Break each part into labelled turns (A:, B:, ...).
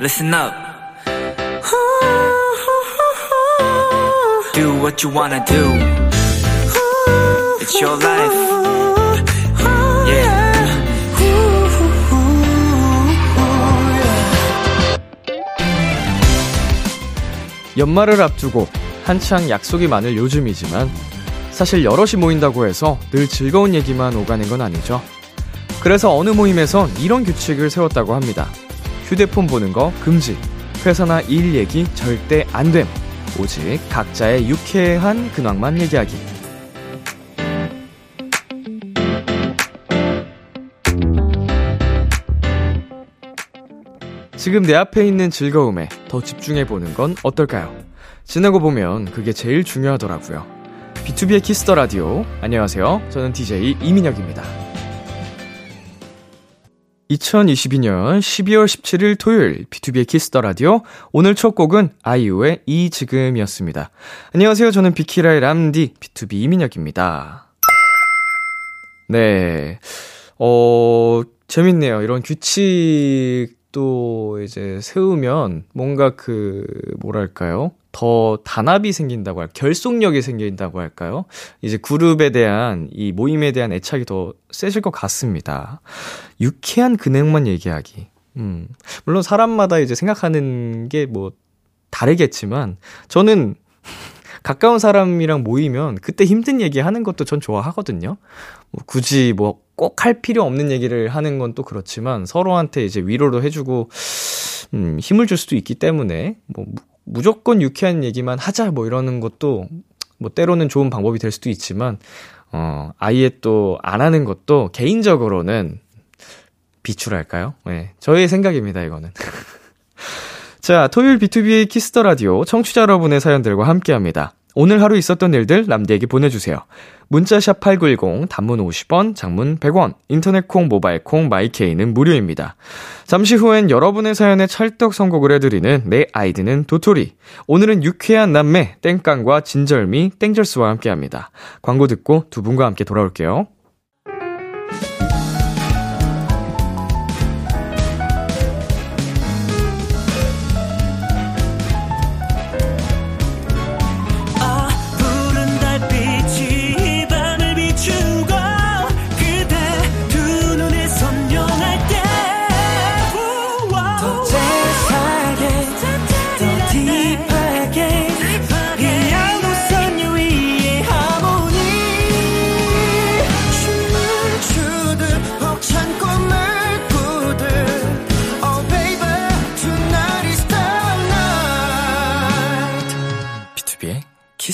A: listen up. Do what you wanna do. It's your life.
B: 연말을 앞두고 한창 약속이 많을 요즘이지만 사실 여럿이 모인다고 해서 늘 즐거운 얘기만 오가는 건 아니죠. 그래서 어느 모임에선 이런 규칙을 세웠다고 합니다. 휴대폰 보는 거 금지. 회사나 일 얘기 절대 안 됨. 오직 각자의 유쾌한 근황만 얘기하기. 지금 내 앞에 있는 즐거움에 더 집중해 보는 건 어떨까요? 지나고 보면 그게 제일 중요하더라고요. B2B의 키스터 라디오. 안녕하세요. 저는 DJ 이민혁입니다. 2022년 12월 17일 토요일 B2B의 키스터 라디오. 오늘 첫 곡은 아이유의 이 지금이었습니다. 안녕하세요. 저는 비키라의 람디 BTOB 이민혁입니다. 네. 어, 재밌네요. 이런 규칙 또 이제 세우면 뭔가 그 뭐랄까요? 더 단합이 생긴다고 할, 결속력이 생긴다고 할까요? 이제 그룹에 대한 이 모임에 대한 애착이 더 세질 것 같습니다. 유쾌한 근행만 얘기하기. 음. 물론 사람마다 이제 생각하는 게 뭐 다르겠지만 저는 가까운 사람이랑 모이면 그때 힘든 얘기 하는 것도 전 좋아하거든요. 뭐 굳이 뭐 꼭 할 필요 없는 얘기를 하는 건 또 그렇지만 서로한테 이제 위로도 해주고 음, 힘을 줄 수도 있기 때문에 뭐 무조건 유쾌한 얘기만 하자 뭐 이러는 것도 뭐 때로는 좋은 방법이 될 수도 있지만 어 아예 또 안 하는 것도 개인적으로는 비추랄까요? 네, 저의 생각입니다 이거는. 자, 토요일 B2B의 키스터 라디오 청취자 여러분의 사연들과 함께 합니다. 오늘 하루 있었던 일들 남디에게 보내주세요. 문자샵 8910, 단문 50원, 장문 100원, 인터넷 콩, 모바일 콩, My K는 무료입니다. 잠시 후엔 여러분의 사연에 찰떡 선곡을 해드리는 내 아이디는 도토리. 오늘은 유쾌한 남매, 땡깡과 진절미, 땡절스와 함께합니다. 광고 듣고 두 분과 함께 돌아올게요.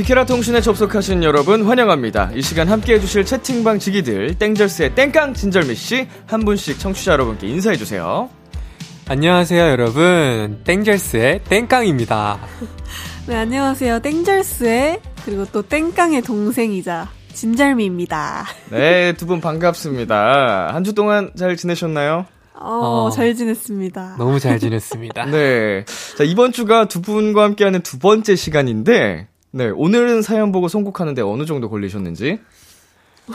B: 비케라 통신에 접속하신 여러분 환영합니다. 이 시간 함께 해주실 채팅방 지기들 땡절스의 땡깡 진절미 씨 한 분씩 청취자 여러분께 인사해 주세요.
C: 안녕하세요 여러분 땡젤스의 땡깡입니다.
D: 네 안녕하세요 땡절스의 그리고 또 땡깡의 동생이자 진절미입니다
B: 네, 두 분 반갑습니다. 한 주 동안 잘 지내셨나요?
D: 어,
C: 어.
D: 잘 지냈습니다
C: 너무 잘 지냈습니다.
B: 네. 자, 이번 주가 두 분과 함께하는 두 번째 시간인데, 네, 오늘은 사연 보고 선곡하는데 어느 정도 걸리셨는지?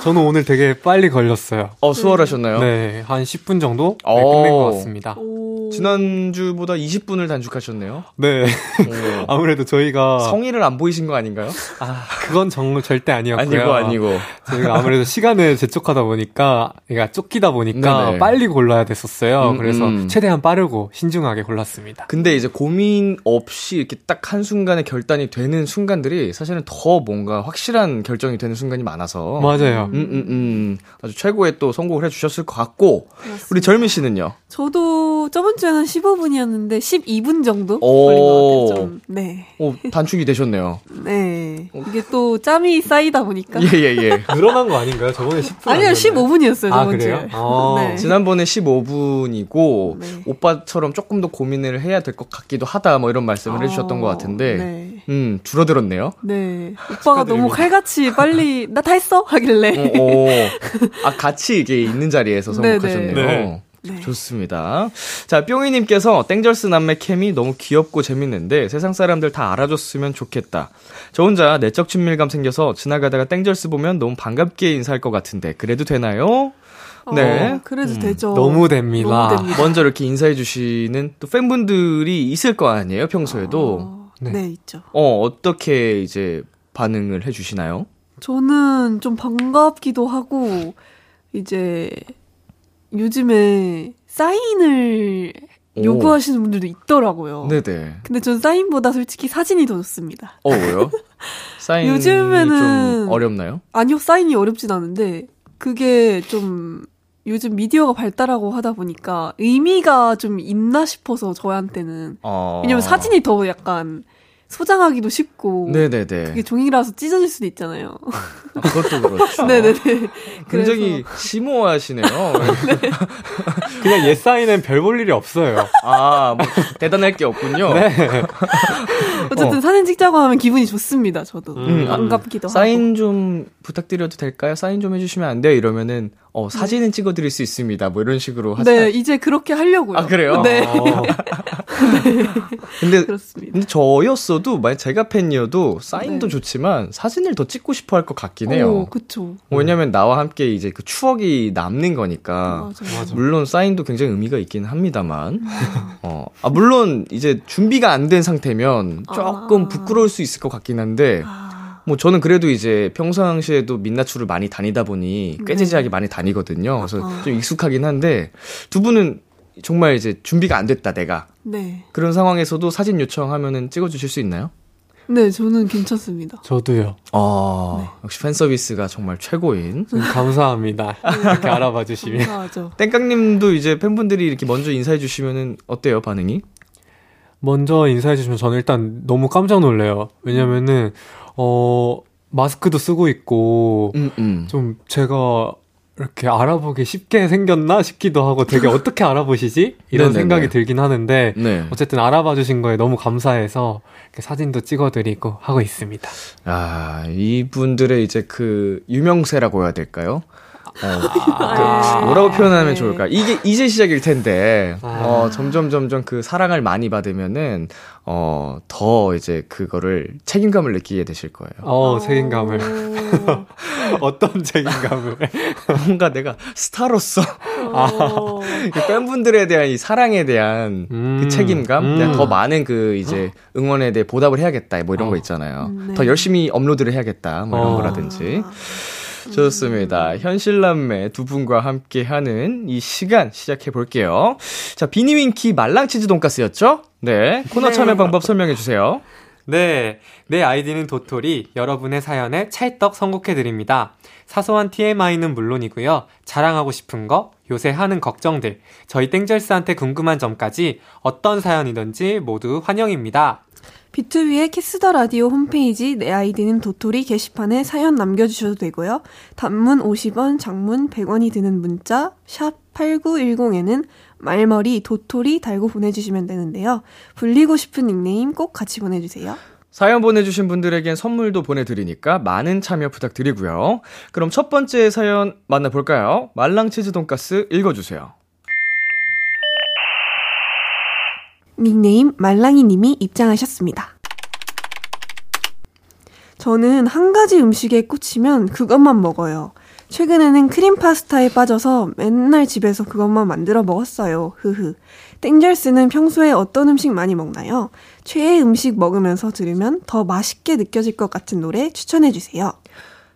C: 저는 오늘 되게 빨리 걸렸어요.
B: 어, 수월하셨나요?
C: 네, 한 10분 정도 네,
B: 어.
C: 끝낸 것 같습니다.
D: 오.
B: 지난주보다 20분을 단축하셨네요.
C: 네,
B: 오.
C: 아무래도 저희가
B: 성의를 안 보이신 거 아닌가요?
C: 아, 그건 정말 절대 아니었고요.
B: 아니고, 아니고.
C: 저희가 아무래도 시간을 재촉하다 보니까, 그러니까 쫓기다 보니까
B: 네네.
C: 빨리 골라야 됐었어요.
B: 음,
C: 그래서
B: 음.
C: 최대한 빠르고 신중하게 골랐습니다.
B: 근데 이제 고민 없이 이렇게 딱 한순간에 결단이 되는 순간들이 사실은 더 뭔가 확실한 결정이 되는 순간이 많아서.
C: 맞아요.
B: 음, 음, 음. 아주 최고의 또 선곡을 해주셨을 것 같고, 우리 절미 씨는요?
D: 저도 저번 주에는 15분이었는데 12분 정도
B: 오.
D: 걸린 것 같아요. 좀. 네.
B: 오, 단축이 되셨네요.
D: 네. 이게 또 짬이 쌓이다 보니까.
B: 예, 예, 예.
C: 늘어난 거 아닌가요? 저번에 10분.
D: 아니요,
C: 아니었나요?
D: 15분이었어요,
C: 아,
D: 저번
C: 그래요?
D: 주에.
C: 어.
D: 네.
B: 지난번에 15분이고,
D: 네.
B: 오빠처럼 조금 더 고민을 해야 될 것 같기도 하다, 뭐 이런 말씀을
D: 어,
B: 해주셨던 것 같은데,
D: 네.
B: 음, 줄어들었네요.
D: 네. 오빠가 너무. 칼같이 빨리, 나 다 했어? 하길래.
B: 어, 오, 아, 같이 이게 있는 자리에서
D: 네,
B: 선곡하셨네요.
C: 네.
D: 네.
B: 좋습니다. 자, 뿅이님께서 땡절스 남매 케미 너무 귀엽고 재밌는데 세상 사람들 다 알아줬으면 좋겠다. 저 혼자 내적 친밀감 생겨서 지나가다가 땡절스 보면 너무 반갑게 인사할 것 같은데 그래도 되나요? 네.
D: 어, 그래도 되죠.
C: 너무 됩니다.
D: 너무 됩니다.
B: 먼저 이렇게 인사해 주시는 또 팬분들이 있을 거 아니에요, 평소에도.
D: 어,
C: 네.
D: 네. 있죠.
B: 어, 어떻게 이제 반응을 해 주시나요?
D: 저는 좀 반갑기도 하고, 이제, 요즘에 사인을
B: 오.
D: 요구하시는 분들도 있더라고요.
B: 네네.
D: 근데 전 사인보다 솔직히 사진이 더 좋습니다.
B: 어, 왜요? 사인이
D: 요즘에는-
B: 좀 어렵나요?
D: 아니요, 사인이 어렵진 않은데, 그게 좀, 요즘 미디어가 발달하고 하다 보니까 의미가 좀 있나 싶어서 저한테는.
B: 어...
D: 왜냐면 사진이 더 약간 소장하기도 쉽고.
B: 네네네.
D: 그게 종이라서 찢어질 수도 있잖아요.
B: 아, 그것도 그렇죠.
D: 네네네.
B: 굉장히 심오하시네요.
C: 그냥 옛 사인은 별 볼 일이 없어요.
B: 아, 뭐 대단할 게 없군요.
C: 네.
D: 어쨌든 사진 찍자고 하면 기분이 좋습니다, 저도.
B: 음, 아,
D: 반갑기도 하고.
B: 사인 좀 부탁드려도 될까요? 사인 좀 해주시면 안 돼요? 이러면은 어 사진은 찍어드릴 수 있습니다. 뭐 이런 식으로 하죠.
D: 네, 이제 그렇게 하려고요.
B: 아, 그래요?
D: 네,
C: 어,
B: 근데
D: 그렇습니다.
B: 근데 저였어도 만약 제가 팬이어도 사인도
D: 네.
B: 좋지만 사진을 더 찍고 싶어 할 것 같긴 해요.
D: 오, 그쵸.
B: 왜냐면 나와 함께 이제 그 추억이 남는 거니까.
D: 맞아요.
C: 맞아.
B: 물론 사인도 굉장히 의미가 있긴 합니다만, 어, 아, 물론 이제 준비가 안 된 상태면 조금
D: 아.
B: 부끄러울 수 있을 것 같긴 한데,
D: 아,
B: 뭐 저는 그래도 이제 평상시에도 민낯으로 많이 다니다 보니
D: 네.
B: 꾀지지하게 많이 다니거든요. 그래서
D: 아.
B: 좀 익숙하긴 한데 두 분은 정말 이제 준비가 안 됐다 내가
D: 네.
B: 그런 상황에서도 사진 요청하면은 찍어주실 수 있나요?
D: 네, 저는 괜찮습니다.
C: 저도요.
B: 아 역시 팬 서비스가 정말 최고인.
C: 좀 감사합니다. 이렇게 알아봐 주시면.
D: 감사하죠.
B: 땡깡님도 이제 팬분들이 이렇게 먼저 인사해 주시면은 어때요 반응이?
C: 먼저 인사해 주시면 저는 일단 너무 깜짝 놀래요. 왜냐면은 어 마스크도 쓰고 있고
B: 음 음.
C: 좀 제가 이렇게 알아보기 쉽게 생겼나 싶기도 하고 되게 어떻게 알아보시지? 이런
B: 네네네.
C: 생각이 들긴 하는데
B: 네.
C: 어쨌든 알아봐 주신 거에 너무 감사해서 사진도 찍어드리고 하고 있습니다.
B: 아 이분들의 이제 그 유명세라고 해야 될까요? 어,
D: 아,
B: 그 뭐라고 표현하면
D: 네.
B: 좋을까? 이게 이제 시작일 텐데,
C: 아.
B: 어, 점점 점점 그 사랑을 많이 받으면은, 어, 더 이제 그거를 책임감을 느끼게 되실 거예요.
C: 어, 책임감을.
D: 오.
C: 어떤 책임감을.
B: 뭔가 내가 스타로서
D: 어.
B: 그 팬분들에 대한 이 사랑에 대한
C: 음.
B: 그 책임감,
C: 음.
B: 더 많은 그 이제 응원에 대해 보답을 해야겠다, 뭐 이런 거
C: 어.
B: 있잖아요.
D: 음, 네.
B: 더 열심히 업로드를 해야겠다, 뭐 이런
C: 어.
B: 거라든지.
D: 아.
B: 좋습니다. 현실남매 두 분과 함께 하는 이 시간 시작해 볼게요. 자, 비니윈키 말랑치즈 돈가스였죠? 네. 코너
D: 네.
B: 참여 방법 설명해 주세요.
C: 네. 내 아이디는 도토리. 여러분의 사연에 찰떡 선곡해드립니다. 사소한 TMI는 물론이고요. 자랑하고 싶은 거, 요새 하는 걱정들, 저희 땡절스한테 궁금한 점까지 어떤 사연이든지 모두 환영입니다.
D: BTOB의 Kiss the Radio 홈페이지 내 아이디는 도토리 게시판에 사연 남겨주셔도 되고요. 단문 50원, 장문 100원이 드는 문자 샵 8910에는 말머리 도토리 달고 보내주시면 되는데요. 불리고 싶은 닉네임 꼭 같이 보내주세요.
B: 사연 보내주신 분들에겐 선물도 보내드리니까 많은 참여 부탁드리고요. 그럼 첫 번째 사연 만나볼까요? 말랑치즈 돈가스 읽어주세요.
D: 닉네임 말랑이님이 입장하셨습니다. 저는 한 가지 음식에 꽂히면 그것만 먹어요. 최근에는 크림 파스타에 빠져서 맨날 집에서 그것만 만들어 먹었어요. 흐흐. 땡절스는 평소에 어떤 음식 많이 먹나요? 최애 음식 먹으면서 들으면 더 맛있게 느껴질 것 같은 노래 추천해주세요.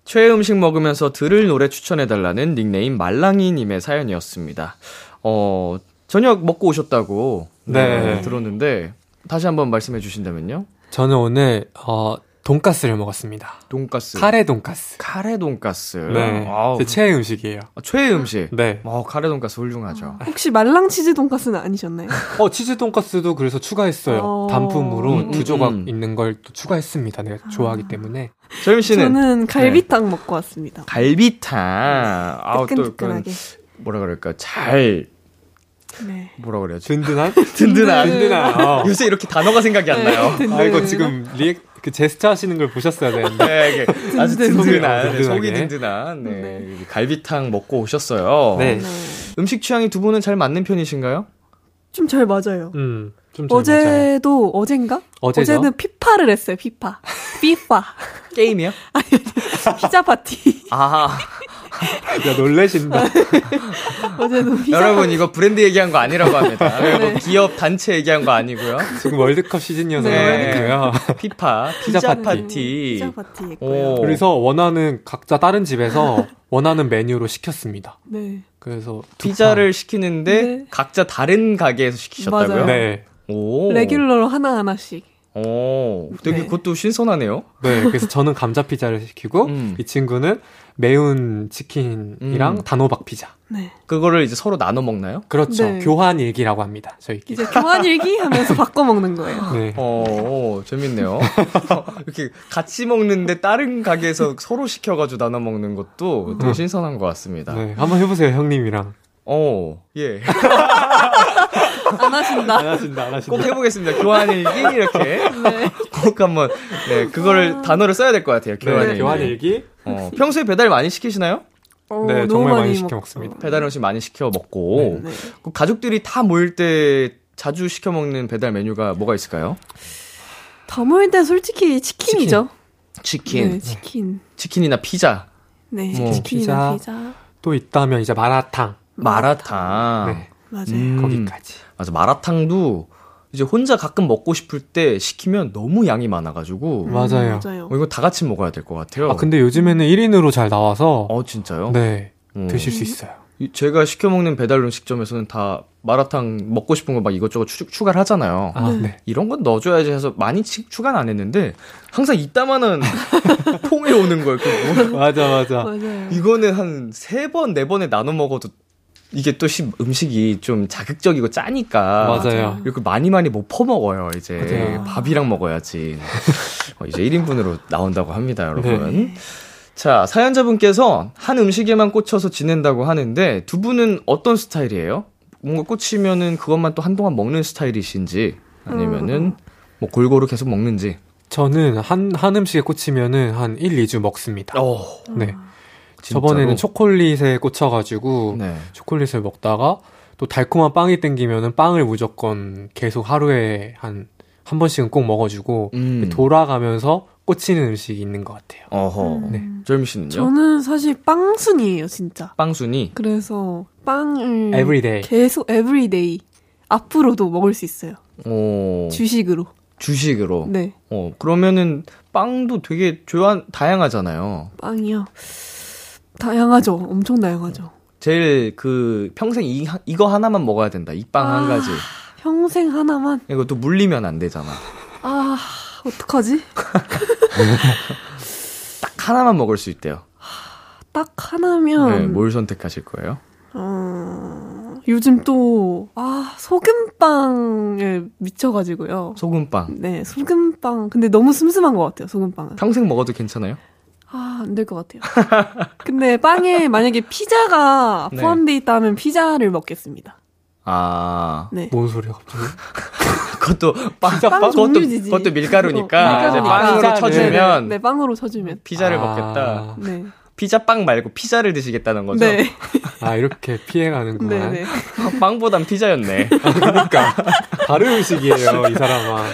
B: 최애 음식 먹으면서 들을 노래 추천해달라는 닉네임 말랑이님의 사연이었습니다. 어, 저녁 먹고 오셨다고
C: 네.
B: 들었는데, 다시 한번 말씀해 주신다면요?
C: 저는 오늘, 어, 돈가스를 먹었습니다.
B: 돈가스.
C: 카레 돈가스.
B: 카레 돈가스.
C: 네.
B: 아우,
C: 제 최애 음식이에요.
B: 최애 음식.
C: 네.
B: 어, 카레 돈가스 훌륭하죠.
D: 혹시 말랑 치즈 돈가스는 아니셨나요?
C: 어, 치즈 돈가스도 그래서 추가했어요.
D: 어.
C: 단품으로
B: 음,
C: 두
B: 음,
C: 조각
B: 음.
C: 있는 걸 또 추가했습니다. 내가 좋아하기 때문에.
B: 재민 씨는
D: 저는 갈비탕 먹고 왔습니다.
B: 갈비탕. 아우 또. 뭐라 그럴까? 잘
D: 네.
B: 뭐라 그래야지?
C: 든든한?
B: 든든한.
C: 든든한. 어.
B: 요새 이렇게 단어가 생각이 안 나요.
C: 아, 이거 지금 리액, 그 제스처 하시는 걸 보셨어야 되는데.
B: 네, 이게 아주
D: 든든.
B: 든든한, 네,
C: 든든하게.
B: 속이 든든한 네,
D: 네.
B: 갈비탕 먹고 오셨어요.
C: 네.
D: 네.
B: 음식 취향이 두 분은 잘 맞는 편이신가요?
D: 좀 잘 맞아요.
C: 음, 좀잘 맞아요.
D: 어제도 어젠가?
C: 어제죠?
D: 어제는 피파를 했어요. 피파. 피파.
B: 게임이요?
D: 피자 파티.
B: 아,
C: 야, 놀래신다.
B: 여러분 이거 브랜드 얘기한 거 아니라고 합니다.
D: 네.
B: 뭐 기업 단체 얘기한 거 아니고요.
C: 지금 월드컵 시즌이어서
B: 네. 피파,
C: 피자
B: 피자
C: 파티.
D: 피자 파티 했고요.
B: 오.
C: 그래서 원하는 각자 다른 집에서 원하는 메뉴로 시켰습니다.
D: 네.
C: 그래서 두
B: 피자를 시키는데
D: 네.
B: 각자 다른 가게에서 시키셨다고요?
D: 맞아요.
C: 판. 네.
B: 오.
D: regular로 하나하나씩.
B: 오, 되게
D: 네.
B: 그것도 신선하네요.
C: 네. 그래서 저는 감자 피자를 시키고
B: 음.
C: 이 친구는 매운 치킨이랑
B: 음.
C: 단호박 피자.
D: 네.
B: 그거를 이제 서로 나눠 먹나요?
C: 그렇죠.
D: 네.
C: 교환 일기라고 합니다. 저희끼리.
D: 이제 교환 일기 하면서 바꿔 먹는 거예요.
C: 네.
B: 어, 오, 재밌네요. 이렇게 같이 먹는데 다른 가게에서 서로 시켜가지고 나눠 먹는 것도 되게 신선한 것 같습니다.
C: 네. 한번 해보세요, 형님이랑.
B: 어, 예.
D: 안 하신다.
C: 안 하신다, 안 하신다.
B: 꼭 해보겠습니다. 교환일기 이렇게
D: 네.
B: 꼭 한번 네 그거를 단어를 써야 될 것 같아요. 교환일기.
C: 네, 교환 일기.
B: 어, 평소에 배달 많이 시키시나요?
D: 어,
C: 네, 정말 많이
D: 많이
C: 시켜
D: 먹-
C: 먹습니다.
B: 배달 음식 많이 시켜 먹고
D: 네.
B: 그 가족들이 다 모일 때 자주 시켜 먹는 배달 메뉴가 뭐가 있을까요?
D: 더 모일 때 솔직히 치킨이죠.
B: 치킨,
D: 네, 치킨.
B: 치킨이나 피자,
D: 네,
B: 뭐,
D: 치킨이나
C: 피자.
D: 피자.
C: 또 있다면 이제 마라탕.
B: 마라탕.
C: 네.
D: 맞아요.
B: 음,
C: 거기까지.
B: 맞아 마라탕도 이제 혼자 가끔 먹고 싶을 때 시키면 너무 양이 많아가지고
D: 음,
C: 맞아요.
D: 맞아요.
B: 어, 이거 다 같이 먹어야 될 것 같아요.
C: 아, 근데 요즘에는 1인으로 잘 나와서.
B: 어 진짜요?
C: 네.
B: 음.
C: 드실 수 있어요.
B: 이- 제가 시켜 먹는 배달 음식점에서는 다 마라탕 먹고 싶은 거 막 이것저것 추, 추가를 하잖아요.
C: 아,
D: 네.
C: 네.
B: 이런 건 넣어줘야지 해서 많이 치- 추가는 안 했는데 항상 이따만한 통에 오는 거예요.
C: 맞아, 맞아.
D: 맞아요.
B: 이거는 한 세 번, 네 번에 나눠 먹어도 이게 또 시- 음식이 좀 자극적이고 짜니까.
C: 맞아요.
B: 이렇게 많이 많이 못 퍼먹어요, 이제.
C: 맞아요.
B: 밥이랑 먹어야지. 어, 이제 1인분으로 나온다고 합니다, 여러분.
C: 네.
B: 자, 사연자분께서 한 음식에만 꽂혀서 지낸다고 하는데 두 분은 어떤 스타일이에요? 뭔가 꽂히면은 그것만 또 한동안 먹는 스타일이신지 아니면은 뭐 골고루 계속 먹는지.
C: 저는 한, 한 음식에 꽂히면은 한 1, 2주 먹습니다.
B: 어,
C: 네.
B: 진짜로?
C: 저번에는 초콜릿에 꽂혀가지고
B: 네.
C: 초콜릿을 먹다가 또 달콤한 빵이 땡기면은 빵을 무조건 계속 하루에 한, 한 번씩은 꼭 먹어주고
B: 음.
C: 돌아가면서 꽂히는 음식이 있는 것 같아요.
B: 어허.
C: 네.
B: 절미 씨는요?
D: 저는 사실 빵순이에요, 진짜.
B: 빵순이.
D: 그래서 빵을
C: Everyday.
D: 계속 everyday 앞으로도 먹을 수 있어요.
B: 어,
D: 주식으로.
B: 주식으로.
D: 네,
B: 어, 그러면은 빵도 되게 조한, 다양하잖아요.
D: 빵이요. 다양하죠. 엄청 다양하죠.
B: 제일 그 평생 이, 이거 하나만 먹어야 된다. 이빵한
D: 아.
B: 가지.
D: 평생 하나만.
B: 이것도 물리면 안 되잖아.
D: 아, 어떡하지?
B: 딱 하나만 먹을 수 있대요.
D: 딱 하나면.
B: 네, 뭘 선택하실 거예요?
D: 어, 요즘 또, 아, 소금빵에 미쳐가지고요.
B: 소금빵.
D: 네, 소금빵. 근데 너무 슴슴한 것 같아요, 소금빵은.
B: 평생 먹어도 괜찮아요?
D: 아, 안 될 것 같아요. 근데 빵에 만약에 피자가
B: 네.
D: 포함되어 있다면 피자를 먹겠습니다.
B: 아,
D: 네.
C: 뭔 소리야, 갑자기?
B: 그것도 빵,
D: 빵
B: 그것도. 그것도 밀가루니까,
D: 밀가루니까.
B: 빵으로 쳐주면
D: 네, 빵으로 쳐주면.
B: 피자를
C: 아.
B: 먹겠다.
D: 네.
B: 피자빵 말고 피자를 드시겠다는 거죠?
D: 네.
C: 아, 이렇게
D: 네,
C: 피해가는구만.
D: 네.
B: 빵보단 피자였네.
C: 그러니까. 다른 음식이에요, 이 사람아.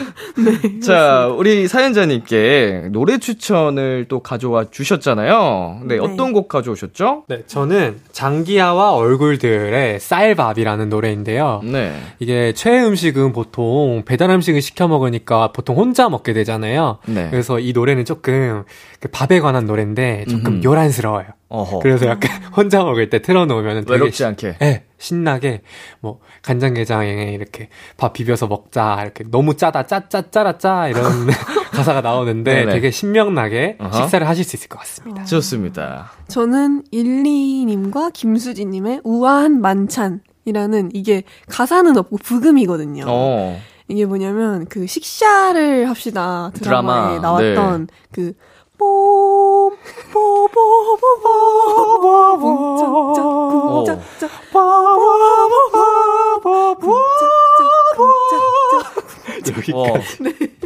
B: 자, 우리 사연자님께 노래 추천을 또 가져와 주셨잖아요. 네,
D: 네.
B: 어떤 곡 가져오셨죠?
C: 네, 저는 장기하와 얼굴들의 쌀밥이라는 노래인데요.
B: 네.
C: 이게 최애 음식은 보통 배달 음식을 시켜 먹으니까 보통 혼자 먹게 되잖아요.
B: 네.
C: 그래서 이 노래는 조금 그 밥에 관한 노래인데 조금
B: 음흠.
C: 요란스러워요.
B: 어허.
C: 그래서 약간 혼자 먹을 때 틀어놓으면 되게
B: 외롭지
C: 시-
B: 않게.
C: 네, 신나게 뭐 간장게장에 이렇게 밥 비벼서 먹자 이렇게 너무 짜다 짜짜 짜라 짜 이런 가사가 나오는데
B: 네네.
C: 되게 신명나게
B: 어허.
C: 식사를 하실 수 있을 것 같습니다.
B: 좋습니다.
D: 저는 12님과 김수진님의 우아한 만찬이라는 이게 가사는 없고 부금이거든요.
B: 어.
D: 이게 뭐냐면 그 식샤를 합시다 드라마에
B: 드라마,
D: 나왔던
B: 네.
D: 그 뽐, 뽀 쿵짝짝 쿵짝짝
B: 와,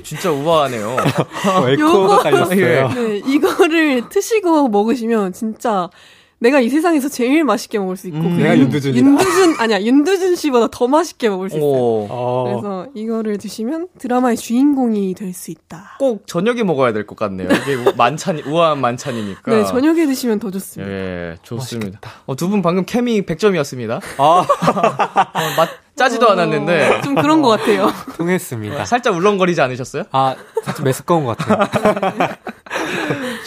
B: 진짜 우아하네요.
C: 어, 에코가
D: 요거-. 네, 이거를 트시고 먹으시면 진짜 내가 이 세상에서 제일 맛있게 먹을 수 있고
B: 음.
D: 그
C: 내가
D: 윤-
C: 윤두준이다.
D: 윤두준 아니야 윤두준 씨보다 더 맛있게 먹을 수 있어요.
B: 오.
C: 어,
D: 그래서 이거를 드시면 드라마의 주인공이 될 수 있다.
B: 꼭 저녁에 먹어야 될 것 같네요. 이게 우- 만찬, 우아한 만찬이니까.
D: 네, 저녁에 드시면 더 좋습니다.
B: 예, 좋습니다. 어, 두 분 방금 케미 100점이었습니다.
C: 아,
B: 어, 맛 짜지도 않았는데
D: 좀 그런 것 같아요.
C: 통했습니다.
B: 살짝 울렁거리지 않으셨어요?
C: 아, 살짝 메스꺼운 것 같아요.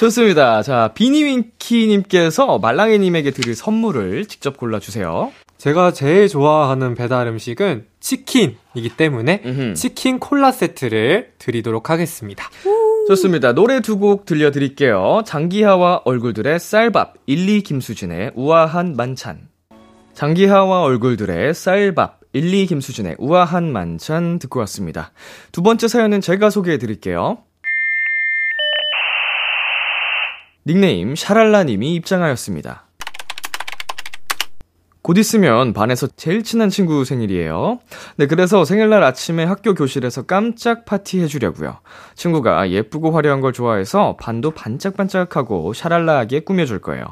B: 좋습니다. 자, 비니윈키님께서 말랑이님에게 드릴 선물을 직접 골라주세요.
C: 제가 제일 좋아하는 배달 음식은 치킨이기 때문에
B: 음흠.
C: 치킨 콜라 세트를 드리도록 하겠습니다.
B: 좋습니다. 노래 두 곡 들려드릴게요. 장기하와 얼굴들의 쌀밥, 1, 2 김수진의 우아한 만찬. 장기하와 얼굴들의 쌀밥, 1, 2 김수진의 우아한 만찬 듣고 왔습니다. 두 번째 사연은 제가 소개해 드릴게요. 닉네임 샤랄라님이 입장하였습니다. 곧 있으면 반에서 제일 친한 친구 생일이에요. 네, 그래서 생일날 아침에 학교 교실에서 깜짝 파티 해주려고요. 친구가 예쁘고 화려한 걸 좋아해서 반도 반짝반짝하고 샤랄라하게 꾸며줄 거예요.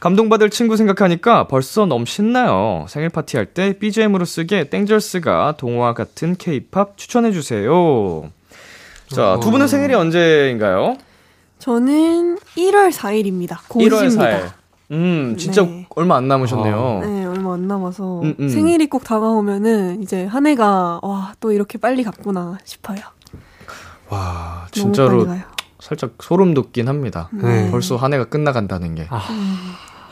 B: 감동받을 친구 생각하니까 벌써 너무 신나요. 생일 파티 할 때 BGM으로 쓰게 땡절스가 동화 같은 케이팝 추천해주세요. 자, 두 분은 생일이 언제인가요?
D: 저는 1월 4일입니다.
B: 1월 4일.
D: 고시입니다.
B: 음, 진짜
D: 네.
B: 얼마 안 남으셨네요.
D: 네, 얼마 안 남아서
B: 음, 음.
D: 생일이 꼭 다가오면은 이제 한 해가 와, 또 이렇게 빨리 갔구나 싶어요.
B: 와, 진짜로. 살짝 소름 돋긴 합니다.
C: 네.
B: 벌써 한 해가 끝나간다는 게.
C: 아,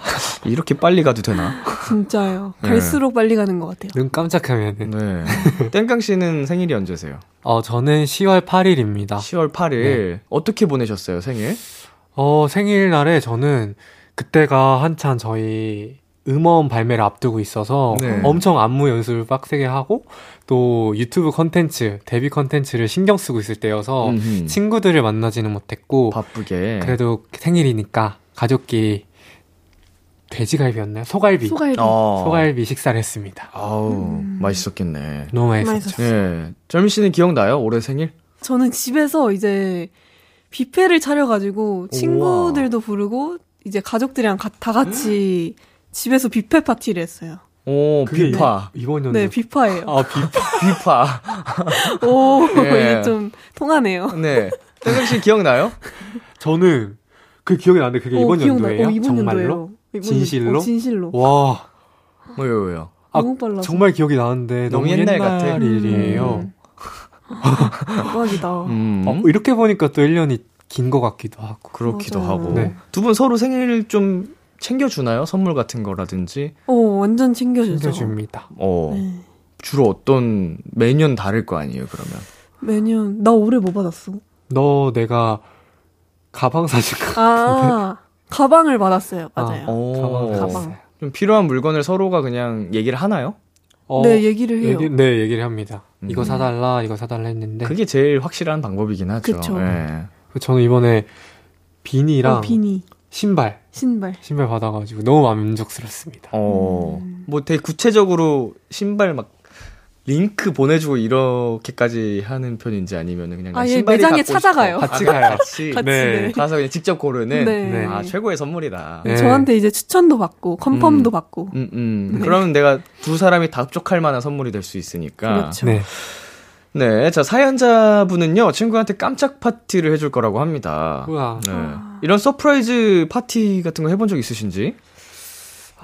B: 이렇게 빨리 가도 되나?
D: 진짜요.
B: 네.
D: 갈수록 빨리 가는 것 같아요.
C: 눈 깜짝하면은.
B: 네. 땡깡 씨는 생일이 언제세요?
C: 어, 저는 10월 8일입니다.
B: 10월 8일. 어떻게 보내셨어요, 생일?
C: 어, 생일날에 저는 그때가 한참 저희 음원 발매를 앞두고 있어서
B: 네.
C: 엄청 안무 연습을 빡세게 하고 또 유튜브 컨텐츠, 데뷔 컨텐츠를 신경 쓰고 있을 때여서
B: 음흠.
C: 친구들을 만나지는 못했고
B: 바쁘게.
C: 그래도 생일이니까 가족끼리 돼지갈비였나요? 소갈비.
D: 소갈비.
B: 어.
C: 소갈비 식사를 했습니다.
B: 아우, 맛있었겠네.
C: 너무 맛있었죠.
B: 예. 절미 씨는 기억나요? 올해 생일?
D: 저는 집에서 이제 뷔페를 차려가지고 친구들도 부르고 이제 가족들이랑 가- 다 같이 집에서 뷔페 파티를 했어요.
B: 오, 비파.
C: 이번 연도.
D: 네, 비파예요.
C: 아, 비파.
B: 비파.
D: 오,
B: 예.
D: 이게 좀 통하네요.
B: 네. 땡깡 씨 기억나요?
C: 저는 그 기억이 나는데 그게
D: 오,
C: 이번
D: 기억나-
C: 연도예요?
D: 오, 이번
C: 정말로?
D: 연도예요.
C: 진실로?
D: 연- 어, 진실로.
C: 와.
B: 뭐요, 뭐요?
C: 아,
D: 너무 빨라서.
C: 정말 기억이 나는데
B: 너무
C: 너무,
B: 옛날
C: 옛날,
B: 같아.
C: 일이에요.
D: 음. 대박이다.
B: 음.
C: 어, 이렇게 보니까 또 1년이 긴 것 같기도 하고.
B: 그렇기도
D: 맞아요.
B: 하고.
C: 네.
B: 두분 서로 생일 좀 챙겨주나요? 선물 같은 거라든지?
D: 어, 완전 챙겨주죠.
C: 챙겨줍니다.
B: 어.
D: 네.
B: 주로 어떤, 매년 다를 거 아니에요, 그러면?
D: 매년, 나 올해 뭐 받았어?
C: 너 내가 가방 사줄 거.
D: 아, 가방을 받았어요. 맞아요.
B: 어.
C: 가방.
D: 가방.
B: 좀 필요한 물건을 서로가 그냥 얘기를 하나요?
C: 어,
D: 네, 얘기를 해요.
C: 얘기, 네, 얘기를 합니다.
B: 음.
C: 이거 사달라, 이거 사달라 했는데.
B: 그게 제일 확실한 방법이긴 하죠.
D: 그쵸.
B: 예.
C: 저는 이번에 비니랑
D: 어, 비니,
C: 신발,
D: 신발.
C: 신발 받아가지고 너무 만족스럽습니다.
B: 어,
D: 음.
B: 뭐 되게 구체적으로 신발 막 링크 보내주고 이렇게까지 하는 편인지 아니면 그냥
D: 아, 예,
B: 신발이
D: 매장에
B: 갖고
D: 찾아가요.
B: 싶어.
C: 같이
B: 아,
C: 가요.
B: 같이,
D: 같이,
C: 네.
D: 네.
B: 가서 그냥 직접 고르는
D: 네.
C: 네.
B: 아 최고의 선물이다.
C: 네.
D: 저한테 이제 추천도 받고, confirm도
B: 음.
D: 받고.
B: 음, 음.
D: 네.
B: 그러면 내가 두 사람이 다 흡족할 만한 선물이 될 수 있으니까.
D: 그렇죠.
C: 네.
B: 네, 자 사연자분은요 친구한테 깜짝 파티를 해줄 거라고 합니다.
C: 우와.
B: 네. 이런 surprise 파티 같은 거 해본 적 있으신지?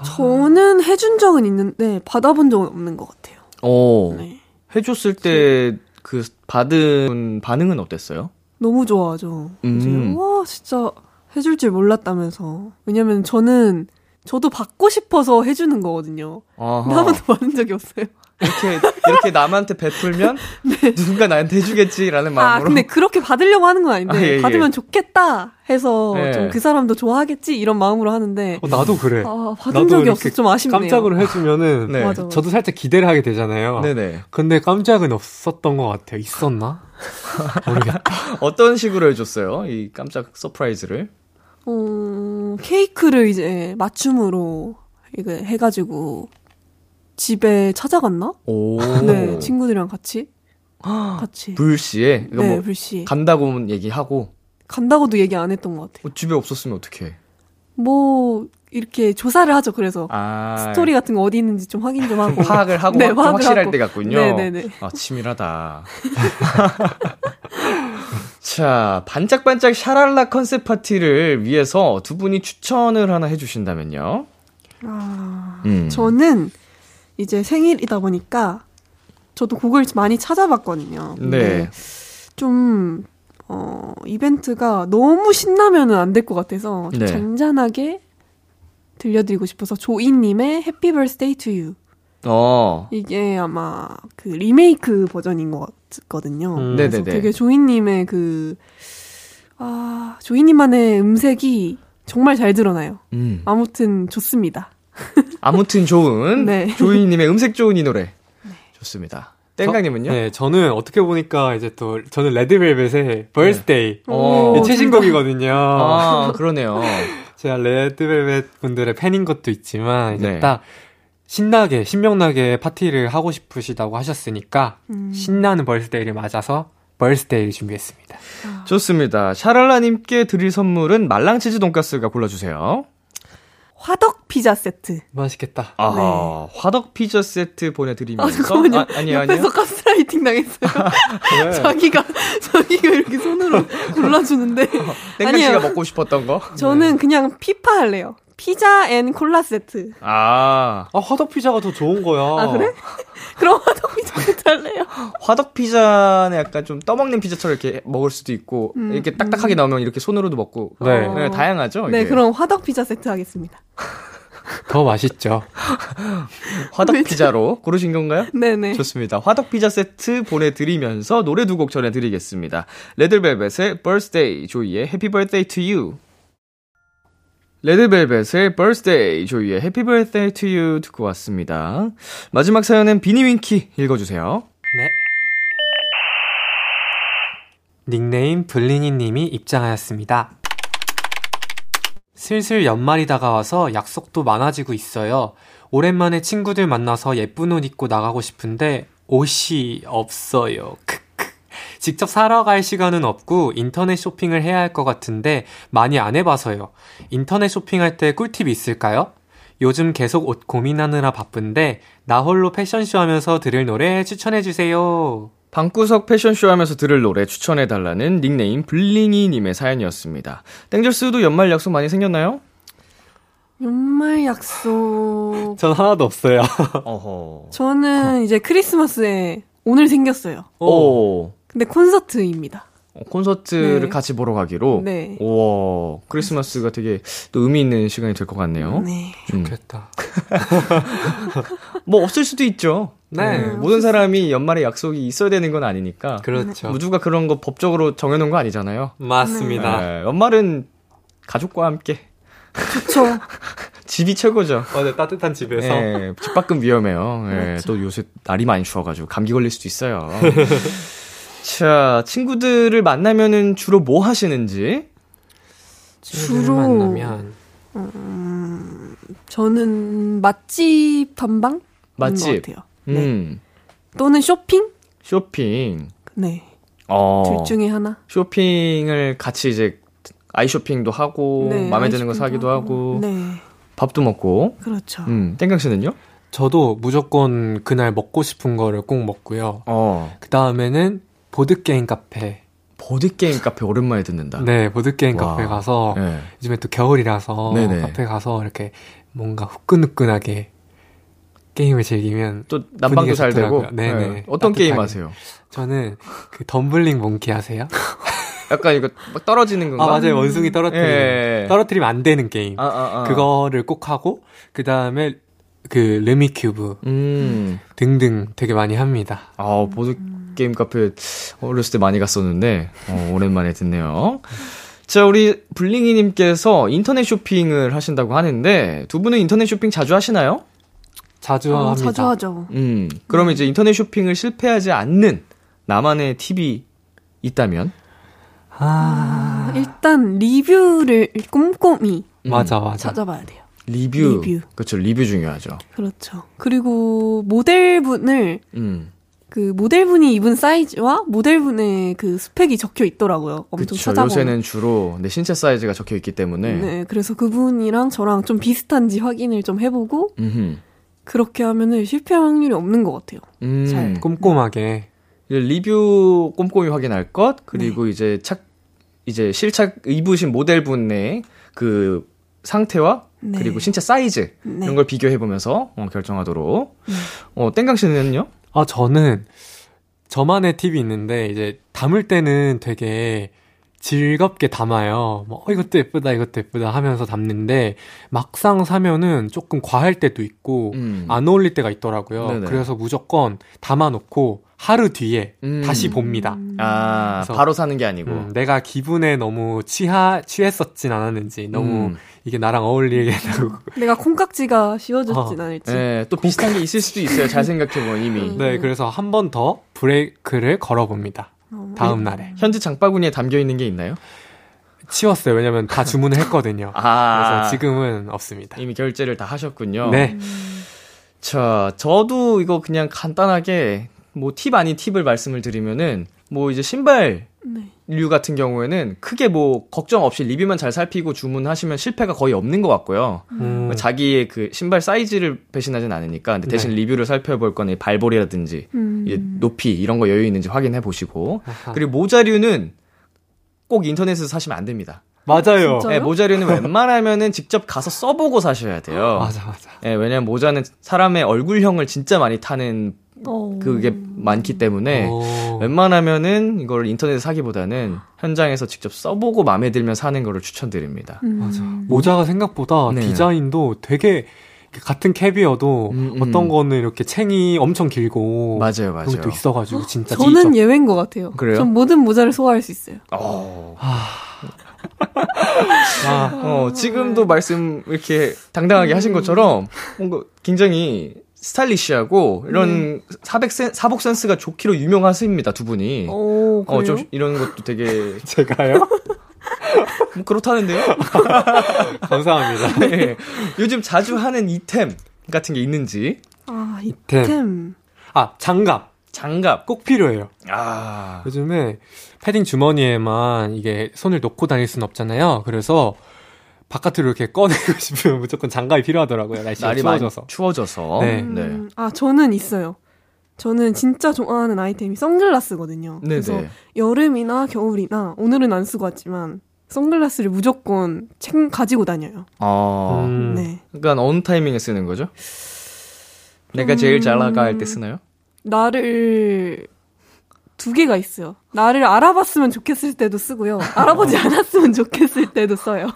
D: 저는 해준 적은 있는데, 받아본 적은 없는 것 같아요.
B: 어,
D: 네.
B: 해줬을 때 그 받은 반응은 어땠어요?
D: 너무 좋아하죠.
B: 음.
D: 와, 진짜 해줄 줄 몰랐다면서. 왜냐면 저는, 저도 받고 싶어서 해주는 거거든요.
B: 아하.
D: 한 번도 받은 적이 없어요.
B: 이렇게 이렇게 남한테 베풀면 누군가 나한테 해주겠지라는
D: 아,
B: 마음으로.
D: 근데 그렇게 받으려고 하는 건 아닌데,
B: 아, 예, 예.
D: 받으면 좋겠다 해서
B: 예.
D: 좀그 사람도 좋아하겠지? 이런 마음으로 하는데,
C: 어, 나도 그래.
D: 아, 받은 적이 없어. 좀 아쉽네요.
C: 깜짝으로 해주면은
B: 네.
D: 맞아.
C: 저도 살짝 기대를 하게 되잖아요.
B: 네네.
C: 근데 깜짝은 없었던 것 같아요. 있었나? 모르겠다.
B: 어떤 식으로 해줬어요? 이 깜짝 surprise를.
D: 어, 케이크를 이제 맞춤으로 이거 해가지고 집에 찾아갔나?
B: 오.
D: 네, 친구들이랑 같이. 같이.
B: 불시에 이거
D: 네,
B: 뭐
D: 불시.
B: 간다고는 얘기하고
D: 간다고도 얘기 안 했던 것 같아요.
B: 어, 집에 없었으면 어떡해?
D: 뭐, 이렇게 조사를 하죠, 그래서.
B: 아.
D: 스토리 같은 거 어디 있는지 좀 확인 좀 하고.
B: 파악을 하고
D: 네,
B: 좀
D: 파악을
B: 확실할
D: 하고.
B: 때 같군요.
D: 네네네.
B: 아, 치밀하다. 자, 반짝반짝 샤랄라 컨셉 파티를 위해서 두 분이 추천을 하나 해주신다면요?
D: 아,
B: 음.
D: 저는 이제 생일이다 보니까 저도 곡을 많이 찾아봤거든요. 근데
B: 네.
D: 좀, 어, 이벤트가 너무 신나면은 안 될 것 같아서 좀
B: 네.
D: 잔잔하게 들려드리고 싶어서 조이님의 Happy Birthday to You.
B: 어.
D: 이게 아마 그 리메이크 버전인 것 같거든요.
C: 음.
D: 그래서
B: 네네네.
D: 되게 조이님의 그, 아, 조이님만의 음색이 정말 잘 드러나요.
B: 음.
D: 아무튼 좋습니다.
B: 아무튼 좋은
D: 네.
B: 조이님의 음색 좋은 이 노래. 좋습니다. 땡강님은요?
C: 네, 저는 어떻게 보니까 이제 또 저는 레드벨벳의 birthday
B: 어.
C: 이 최신곡이거든요.
B: 아, 그러네요.
C: 제가 레드벨벳 분들의 팬인 것도 있지만 이제
B: 네.
C: 딱 신나게 신명나게 파티를 하고 싶으시다고 하셨으니까
D: 음.
C: 신나는 벌스데이를 맞아서 벌스데이를 준비했습니다.
B: 좋습니다. 샤랄라님께 드릴 선물은 말랑치즈 돈가스가 골라주세요.
D: 화덕 피자 세트.
C: 맛있겠다.
B: 아, 화덕 피자 세트
D: 아,
B: 보내드리면서.
D: 잠깐만요.
B: 아, 아니요, 아니요.
D: 옆에서 가스라이팅 당했어요.
C: 왜?
D: 자기가, 자기가 이렇게 손으로 골라주는데.
B: 땡강
D: 아니에요.
B: 씨가 먹고 싶었던 거.
D: 저는 그냥 피자 할래요. 피자 and 콜라 세트.
B: 아,
C: 아 화덕 피자가 더 좋은 거야.
D: 아, 그래? 그럼 화덕 피자 세트 할래요.
B: 화덕 피자는 약간 좀 떠먹는 피자처럼 이렇게 먹을 수도 있고,
D: 음,
B: 이렇게 딱딱하게 나오면 이렇게 손으로도 먹고.
C: 네.
D: 어.
B: 네, 다양하죠?
D: 네,
B: 이게.
D: 그럼 화덕 피자 세트 하겠습니다.
C: 더 맛있죠.
B: 화덕
D: 왜
B: 피자로 고르신 건가요?
D: 네네.
B: 좋습니다. 화덕 피자 세트 보내드리면서 노래 두 곡 전해드리겠습니다. 레드벨벳의 Birthday, 조이의 Happy Birthday to You. 레드벨벳의 Birthday, 조이의 Happy Birthday to You 듣고 왔습니다. 마지막 사연은 비니윈키 읽어주세요.
C: 네. 닉네임 블리니 님이 입장하였습니다. 슬슬 연말이 다가와서 약속도 많아지고 있어요. 오랜만에 친구들 만나서 예쁜 옷 입고 나가고 싶은데 옷이 없어요. 크크. 직접 사러 갈 시간은 없고 인터넷 쇼핑을 해야 할 것 같은데 많이 안 해봐서요. 인터넷 쇼핑할 때 꿀팁 있을까요? 요즘 계속 옷 고민하느라 바쁜데 나 홀로 패션쇼 하면서 들을 노래 추천해주세요.
B: 방구석 패션쇼 하면서 들을 노래 추천해달라는 닉네임 블링이님의 사연이었습니다. 땡절스도 연말 약속 많이 생겼나요?
D: 연말 약속.
C: 전 하나도 없어요.
B: 어허.
D: 저는 이제 크리스마스에 오늘 생겼어요.
B: 오.
D: 근데 콘서트입니다.
B: 어, 콘서트를
D: 네.
B: 같이 보러 가기로.
D: 네.
B: 우와, 크리스마스가 되게 또 의미 있는 시간이 될 것 같네요.
D: 네.
B: 음.
C: 좋겠다.
B: 뭐 없을 수도 있죠.
C: 네.
B: 모든 사람이 연말에 약속이 있어야 되는 건 아니니까.
C: 그렇죠.
B: 뭐 누가 그런 거 법적으로 정해놓은 거 아니잖아요.
C: 맞습니다.
B: 네, 연말은 가족과 함께
D: 좋죠.
B: 집이 최고죠.
C: 어제 따뜻한 집에서
B: 네, 집 밖은 위험해요. 네,
D: 그렇죠.
B: 또 요새 날이 많이 추워가지고 감기 걸릴 수도 있어요. 자, 친구들을 만나면은 주로 뭐 하시는지?
D: 주로-
C: 만나면
D: 저는 맛집 탐방?
B: 맛집.
D: 것 같아요. 네.
B: 음,
D: 또는 쇼핑?
B: 쇼핑.
D: 네.
B: 어,
D: 둘 중에 하나.
B: 쇼핑을 같이 이제 아이 쇼핑도 하고
D: 네,
B: 마음에 드는 거 사기도 하고
D: 네.
B: 밥도 먹고.
D: 그렇죠.
B: 음, 땡깡 씨는요?
C: 저도 무조건 그날 먹고 싶은 거를 꼭 먹고요.
B: 어,
C: 그 다음에는 보드게임 카페.
B: 보드 게임 카페 오랜만에 듣는다.
C: 네, 보드게임
B: 와.
C: 카페 가서
B: 네.
C: 요즘에 또 겨울이라서
B: 네네.
C: 카페 가서 이렇게 뭔가 후끈후끈하게 게임을 즐기면
B: 또 난방도 잘 되고.
C: 네네.
B: 어떤 게임
C: 따뜻하게.
B: 하세요?
C: 저는 그 Tumbling Monkey 아세요?
B: 약간 이거 막 떨어지는 건가?
C: 아 맞아요 원숭이 떨어뜨리는
B: 예.
C: 떨어뜨리면 안 되는 게임
B: 아, 아, 아.
C: 그거를 꼭 하고 그 다음에 그 루미큐브
B: 음.
C: 등등 되게 많이 합니다.
B: 아, 보드 게임 카페 어렸을 때 많이 갔었는데 어, 오랜만에 듣네요. 자, 우리 블링이 님께서 인터넷 쇼핑을 하신다고 하는데 두 분은 인터넷 쇼핑 자주 하시나요?
C: 자주
D: 어,
C: 합니다.
D: 자주 하죠.
B: 음. 그러면 이제 인터넷 쇼핑을 실패하지 않는 나만의 팁이 있다면
C: 아,
D: 일단 리뷰를 꼼꼼히
B: 음.
C: 맞아, 맞아.
D: 찾아봐야 돼요.
B: 리뷰.
D: 리뷰.
B: 그렇죠. 리뷰 중요하죠.
D: 그렇죠. 그리고 모델분을
B: 음.
D: 그 모델분이 입은 사이즈와 모델분의 그 스펙이 적혀 있더라고요. 엄청
B: 그쵸.
D: 찾아보면.
B: 요새는 주로 내 신체 사이즈가 적혀 있기 때문에.
D: 네, 그래서 그분이랑 저랑 좀 비슷한지 확인을 좀 해보고
B: 음흠.
D: 그렇게 하면은 실패할 확률이 없는 것 같아요.
B: 음.
D: 잘.
C: 꼼꼼하게.
B: 이제 리뷰 꼼꼼히 확인할 것
D: 네.
B: 그리고 이제 착 이제 실착 입으신 모델분의 그 상태와
D: 네.
B: 그리고 신체 사이즈
D: 네.
B: 이런 걸 비교해 보면서 어, 결정하도록.
D: 네.
B: 어 땡강 씨는요?
C: 아, 저는 저만의 팁이 있는데, 이제 담을 때는 되게 즐겁게 담아요. 뭐, 어, 이것도 예쁘다, 이것도 예쁘다 하면서 담는데, 막상 사면은 조금 과할 때도 있고,
B: 음.
C: 안 어울릴 때가 있더라고요.
B: 네네.
C: 그래서 무조건 담아놓고 하루 뒤에
B: 음.
C: 다시 봅니다.
B: 아
C: 그래서-
B: 바로 사는 게 아니고.
C: 음, 내가 기분에 너무 취하, 취했었진 않았는지, 너무
B: 음.
C: 이게 나랑 어울리겠다고.
D: 내가 콩깍지가 씌워졌진
C: 어.
D: 않을지.
B: 네, 또 비슷한 게 있을 수도 있어요. 잘 생각해 보면 이미.
C: 네, 그래서 한 번 더 브레이크를 걸어봅니다.
D: 어.
C: 다음 날에.
B: 현지 장바구니에 담겨 있는 게 있나요?
C: 치웠어요. 왜냐면 다 주문을 했거든요.
B: 아
C: 그래서 지금은 없습니다.
B: 이미 결제를 다 하셨군요.
C: 네.
B: 자, 저도 이거 그냥 간단하게 뭐 팁 아닌 팁을 말씀을 드리면은 뭐 이제 신발
D: 네.
B: 류 같은 경우에는 크게 뭐 걱정 없이 리뷰만 잘 살피고 주문하시면 실패가 거의 없는 것 같고요.
C: 음,
B: 자기의 그 신발 사이즈를 배신하진 않으니까 근데 대신
C: 네.
B: 리뷰를 살펴볼 거는 발볼이라든지
D: 음.
B: 높이 이런 거 여유 있는지 확인해 보시고
C: 아하.
B: 그리고 모자류는 꼭 인터넷에서 사시면 안 됩니다.
C: 맞아요.
D: 진짜?
B: 네, 모자류는 웬만하면은 직접 가서 써보고 사셔야 돼요.
C: 맞아, 맞아.
B: 예, 왜냐면 모자는 사람의 얼굴형을 진짜 많이 타는
D: 어.
B: 그게 많기 때문에
C: 오.
B: 웬만하면은 이걸 인터넷에 사기보다는 현장에서 직접 써보고 마음에 들면 사는 거를 추천드립니다.
D: 음.
C: 맞아. 모자가 생각보다
B: 네.
C: 디자인도 되게 같은 캡이어도
B: 음, 음.
C: 어떤 거는 이렇게 챙이 엄청 길고
B: 맞아요, 맞아요.
C: 그런 것도 있어가지고 진짜
D: 저는 예외인 것 같아요.
B: 그래요?
D: 전 모든 모자를 소화할 수 있어요.
B: 어,
C: 아,
B: 어, 지금도 말씀 이렇게 당당하게 하신 것처럼 뭔가 굉장히 스타일리시하고 이런 사백 센, 사복 센스가 좋기로 유명하십니다, 두 분이.
D: 오, 그래요?
B: 어, 좀 이런 것도 되게
C: 제가요?
B: 뭐 그렇다는데요?
C: 감사합니다.
B: 네. 요즘 자주 하는 이템 같은 게 있는지.
D: 아,
C: 이템.
D: 이템.
C: 아, 장갑.
B: 장갑.
C: 꼭 필요해요.
B: 아.
C: 요즘에 패딩 주머니에만 이게 손을 놓고 다닐 순 없잖아요. 그래서 바깥으로 이렇게 꺼내고 싶으면 무조건 장갑이 필요하더라고요. 날씨가 추워져서.
B: 추워져서.
C: 네.
B: 네.
D: 음, 아, 저는 있어요. 저는 진짜 좋아하는 아이템이 선글라스거든요. 그래서
B: 네네.
D: 여름이나 겨울이나 오늘은 안 쓰고 왔지만 선글라스를 무조건 챙 가지고 다녀요.
B: 어.
C: 음.
D: 네.
B: 그러니까 어느 타이밍에 쓰는 거죠? 내가 제일 잘 나가 할때 쓰나요?
D: 나를 두 개가 있어요. 나를 알아봤으면 좋겠을 때도 쓰고요. 알아보지 않았으면 좋겠을 때도 써요.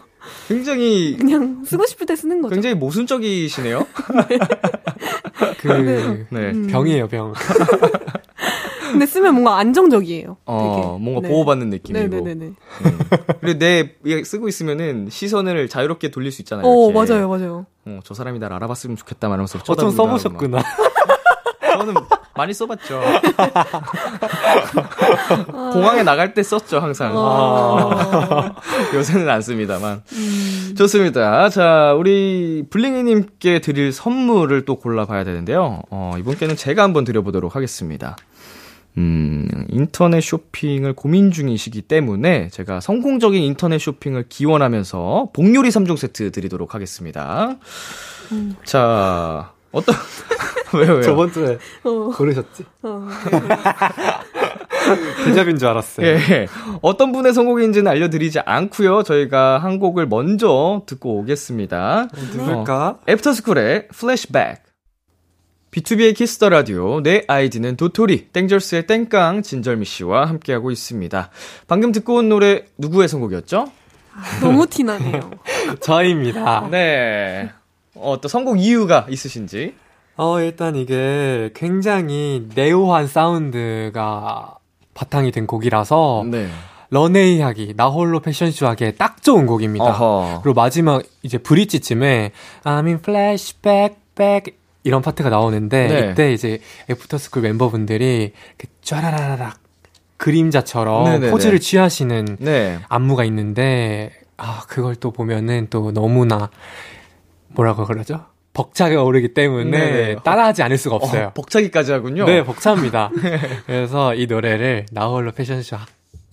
B: 굉장히
D: 그냥 쓰고 싶을 때 쓰는 거죠.
B: 굉장히 모순적이시네요.
C: 그
B: 네.
D: 음.
C: 병이에요, 병.
D: 근데 쓰면 뭔가 안정적이에요.
B: 어,
D: 되게.
B: 뭔가
D: 네.
B: 보호받는 느낌이고.
D: 네네네네.
B: 음. 그리고 내 쓰고 있으면은 시선을 자유롭게 돌릴 수 있잖아요.
D: 어,
B: 이렇게.
D: 맞아요, 맞아요.
B: 어, 저 사람이 날 알아봤으면 좋겠다 말하면서
C: 어, 좀
B: 쳐다보다가
C: 써보셨구나.
B: 막. 저는 많이 써봤죠. 공항에 나갈 때 썼죠, 항상.
D: 어.
B: 요새는 안 씁니다만.
D: 음.
B: 좋습니다. 자, 우리 블링이님께 드릴 선물을 또 골라봐야 되는데요. 어, 이분께는 제가 한번 드려보도록 하겠습니다. 음, 인터넷 쇼핑을 고민 중이시기 때문에 제가 성공적인 인터넷 쇼핑을 기원하면서 복요리 3종 세트 드리도록 하겠습니다.
D: 음.
B: 자, 어떤, 왜요, 왜요?
C: 저번 주에
D: 어,
C: 고르셨지?
D: 어.
C: 대잡인 줄 알았어요.
B: 예. 어떤 분의 선곡인지는 알려드리지 않고요. 저희가 한 곡을 먼저 듣고 오겠습니다.
C: 누굴까?
B: 애프터스쿨의 플래시백. B2B의 키스터 라디오, 내 아이디는 도토리, 땡절스의 땡깡, 진절미 씨와 함께하고 있습니다. 방금 듣고 온 노래 누구의 선곡이었죠?
D: 너무 티나네요.
C: 저입니다.
B: 네. 어, 또 선곡 이유가 있으신지?
C: 어, 일단 이게 굉장히 neo한 사운드가 바탕이 된 곡이라서
B: 네.
C: 런웨이 하기, 나 홀로 패션쇼 하기에 딱 좋은 곡입니다.
B: 어허.
C: 그리고 마지막 이제 bridge쯤에 I'm in flashback, back 이런 파트가 나오는데
B: 네.
C: 이때 이제 애프터스쿨 멤버분들이 이렇게 쫘라라락 그림자처럼
B: 네네네.
C: 포즈를 취하시는
B: 네.
C: 안무가 있는데 아 그걸 또 보면은 또 너무나 뭐라고 그러죠? 벅차게 오르기 때문에
B: 네네.
C: 따라하지 않을 수가 없어요.
B: 어, 벅차기까지 하군요.
C: 네, 벅차입니다. 그래서 이 노래를 나홀로 패션쇼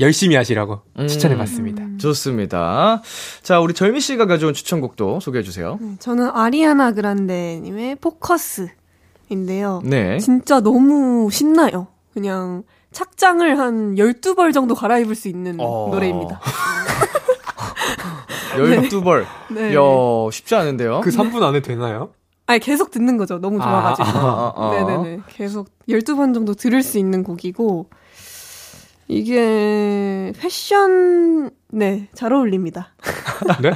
C: 열심히 하시라고
B: 음.
C: 추천해봤습니다.
B: 좋습니다. 자, 우리 절미 씨가 가져온 추천곡도 소개해 주세요.
D: 네, 저는 아리아나 그란데님의 포커스인데요.
B: 네.
D: 진짜 너무 신나요. 그냥 착장을 한 12벌 정도 갈아입을 수 있는
B: 어.
D: 노래입니다.
B: 12벌.
D: 네.
B: 야, 쉽지 않은데요?
C: 그 3분 안에 되나요?
D: 아니, 계속 듣는 거죠. 너무 좋아가지고.
B: 아, 아, 아.
D: 네네네. 계속 12번 정도 들을 수 있는 곡이고, 이게 패션, 네, 잘 어울립니다.
C: 네?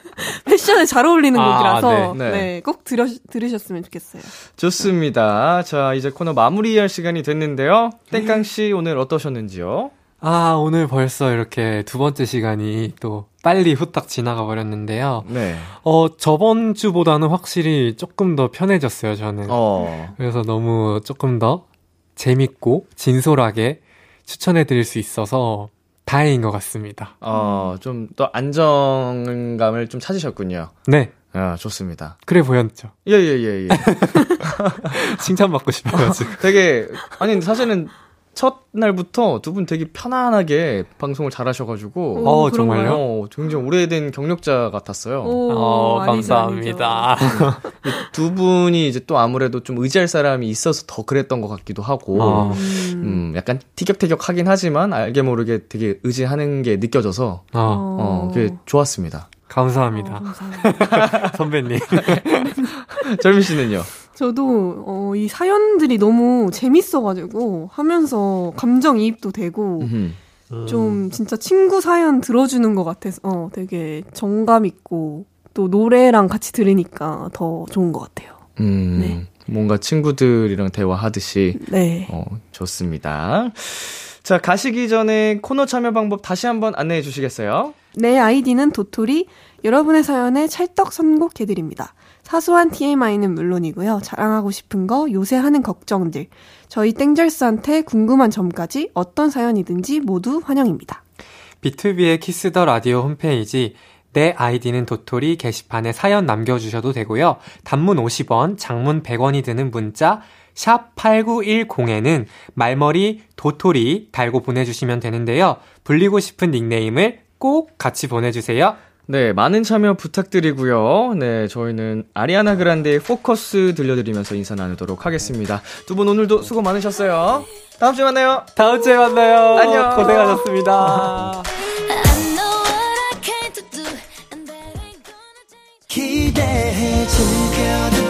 D: 패션에 잘 어울리는
C: 아,
D: 곡이라서,
B: 네,
D: 네,
B: 네.
D: 꼭 들으, 들으셨으면 좋겠어요.
B: 좋습니다. 자, 이제 코너 마무리할 시간이 됐는데요. 땡깡 씨 오늘 어떠셨는지요?
C: 아, 오늘 벌써 이렇게 두 번째 시간이 또 빨리 후딱 지나가 버렸는데요.
B: 네.
C: 어, 저번 주보다는 확실히 조금 더 편해졌어요, 저는.
B: 어.
C: 그래서 너무 조금 더 재밌고 진솔하게 추천해 드릴 수 있어서 다행인 것 같습니다.
B: 어, 좀또 안정감을 좀 찾으셨군요.
C: 네.
B: 아, 좋습니다.
C: 그래 보였죠.
B: 예, 예, 예, 예.
C: 칭찬받고 싶어요, 지금.
B: 되게, 아니, 사실은 첫 날부터 두 분 되게 편안하게 방송을 잘 하셔가지고,
D: 오,
C: 어, 정말요?
B: 어, 굉장히 오래된 경력자 같았어요.
D: 오,
C: 어,
D: 아니죠,
C: 감사합니다.
B: 두 분이 이제 또 아무래도 좀 의지할 사람이 있어서 더 그랬던 것 같기도 하고,
C: 어.
D: 음.
B: 음, 약간 티격태격 하긴 하지만 알게 모르게 되게 의지하는 게 느껴져서,
C: 어,
B: 어, 그게 좋았습니다.
C: 감사합니다.
D: 어, 감사합니다.
C: 선배님.
B: 절미 씨는요?
D: 저도 어, 이 사연들이 너무 재밌어가지고 하면서 감정이입도 되고
B: 음.
D: 좀 진짜 친구 사연 들어주는 것 같아서 어, 되게 정감 있고 또 노래랑 같이 들으니까 더 좋은 것 같아요.
B: 음,
D: 네.
B: 뭔가 친구들이랑 대화하듯이,
D: 네.
B: 어, 좋습니다. 자, 가시기 전에 코너 참여 방법 다시 한번 안내해 주시겠어요?
D: 내 아이디는 도토리. 여러분의 사연에 찰떡 선곡해 드립니다. 사소한 TMI는 물론이고요. 자랑하고 싶은 거, 요새 하는 걱정들. 저희 땡절스한테 궁금한 점까지 어떤 사연이든지 모두 환영입니다.
C: BTOB의 Kiss the Radio 홈페이지 내 아이디는 도토리 게시판에 사연 남겨주셔도 되고요. 단문 50원, 장문 100원이 드는 문자 샵 8910에는 말머리 도토리 달고 보내주시면 되는데요. 불리고 싶은 닉네임을 꼭 같이 보내주세요.
B: 네, 많은 참여 부탁드리고요. 네, 저희는 아리아나 그란데의 포커스 들려드리면서 인사 나누도록 하겠습니다. 두 분 오늘도 수고 많으셨어요. 다음 주에 만나요.
C: 다음 주에 만나요.
B: 안녕.
C: 고생하셨습니다.
A: 기대해 즐겨듣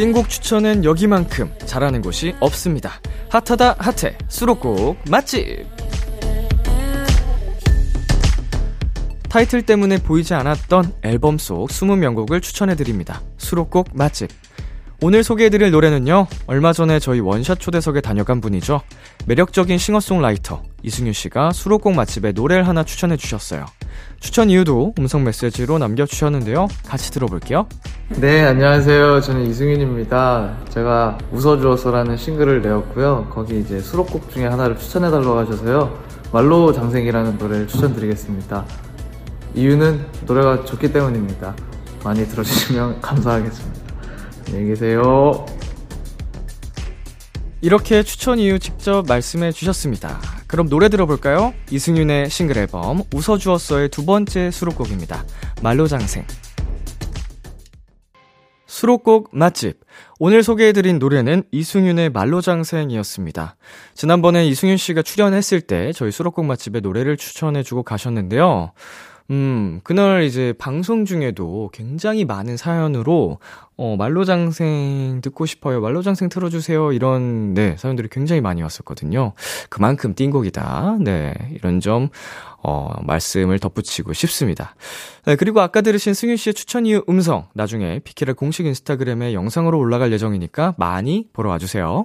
B: 띵곡 추천은 여기만큼 잘하는 곳이 없습니다. 핫하다 핫해 수록곡 맛집 타이틀 때문에 보이지 않았던 앨범 속 20명곡을 추천해드립니다. 수록곡 맛집 오늘 소개해드릴 노래는요, 얼마 전에 저희 원샷 초대석에 다녀간 분이죠. 매력적인 싱어송라이터, 이승윤 씨가 수록곡 맛집에 노래를 하나 추천해 주셨어요. 추천 이유도 음성 메시지로 남겨주셨는데요. 같이 들어볼게요.
E: 네, 안녕하세요. 저는 이승윤입니다. 제가 웃어주어서라는 싱글을 내었고요. 거기 이제 수록곡 중에 하나를 추천해달라고 하셔서요. 말로 장생이라는 노래를 추천드리겠습니다. 이유는 노래가 좋기 때문입니다. 많이 들어주시면 감사하겠습니다. 안녕히 계세요.
B: 이렇게 추천 이유 직접 말씀해 주셨습니다. 그럼 노래 들어볼까요? 이승윤의 싱글 앨범 웃어주었어의 두 번째 수록곡입니다. 말로 장생. 수록곡 맛집. 오늘 소개해드린 노래는 이승윤의 말로장생이었습니다. 지난번에 이승윤 씨가 출연했을 때 저희 수록곡 맛집에 노래를 추천해주고 가셨는데요. 음, 그날 이제 방송 중에도 굉장히 많은 사연으로, 어, 말로장생 듣고 싶어요. 말로장생 틀어주세요. 이런, 네, 사연들이 굉장히 많이 왔었거든요. 그만큼 띵곡이다. 네, 이런 점, 어, 말씀을 덧붙이고 싶습니다. 네, 그리고 아까 들으신 승윤 씨의 추천 이유 음성, 나중에 비키라 공식 인스타그램에 영상으로 올라갈 예정이니까 많이 보러 와주세요.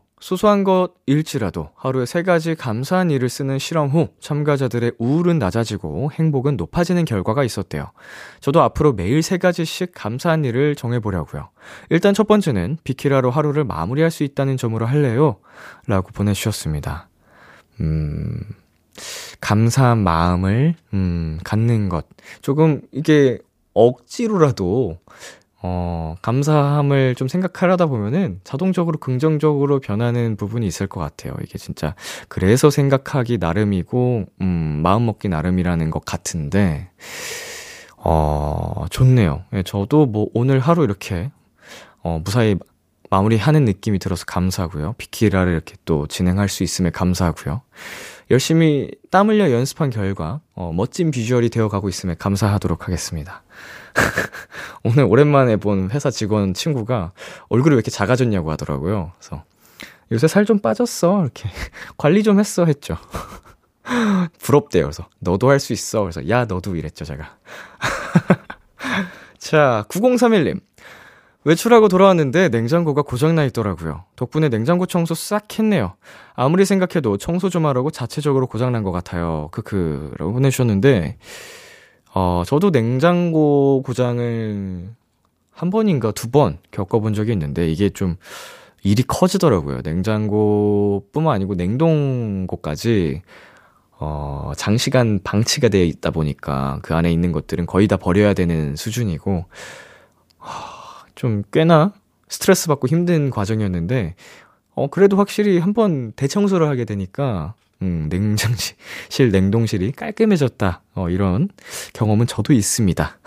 B: 소소한 것일지라도 하루에 세 가지 감사한 일을 쓰는 실험 후 참가자들의 우울은 낮아지고 행복은 높아지는 결과가 있었대요. 저도 앞으로 매일 세 가지씩 감사한 일을 정해보려고요. 일단 첫 번째는 비키라로 하루를 마무리할 수 있다는 점으로 할래요? 라고 보내주셨습니다. 음, 감사한 마음을, 음, 갖는 것. 조금 이게 억지로라도 어, 감사함을 좀 생각하려다 보면은 자동적으로 긍정적으로 변하는 부분이 있을 것 같아요. 이게 진짜 그래서 생각하기 나름이고, 음, 마음 먹기 나름이라는 것 같은데, 어, 좋네요. 예, 저도 뭐 오늘 하루 이렇게, 어, 무사히 마무리하는 느낌이 들어서 감사하고요. 비키라를 이렇게 또 진행할 수 있음에 감사하고요. 열심히 땀 흘려 연습한 결과, 어, 멋진 비주얼이 되어 가고 있음에 감사하도록 하겠습니다. 오늘 오랜만에 본 회사 직원 친구가 얼굴이 왜 이렇게 작아졌냐고 하더라고요. 그래서 요새 살 좀 빠졌어. 이렇게 관리 좀 했어. 했죠. 부럽대요. 그래서 너도 할 수 있어. 그래서 야, 너도 이랬죠, 제가. 자, 9031님. 외출하고 돌아왔는데 냉장고가 고장나 있더라고요. 덕분에 냉장고 청소 싹 했네요. 아무리 생각해도 청소 좀 하라고 자체적으로 고장난 것 같아요. 크크. 라고 보내주셨는데, 어, 저도 냉장고 고장을 한 번인가 두 번 겪어본 적이 있는데, 이게 좀 일이 커지더라고요. 냉장고뿐만 아니고 냉동고까지, 어, 장시간 방치가 되어 있다 보니까 그 안에 있는 것들은 거의 다 버려야 되는 수준이고, 좀 꽤나 스트레스 받고 힘든 과정이었는데, 어, 그래도 확실히 한번 대청소를 하게 되니까, 음, 냉장실, 냉동실이 깔끔해졌다. 어, 이런 경험은 저도 있습니다.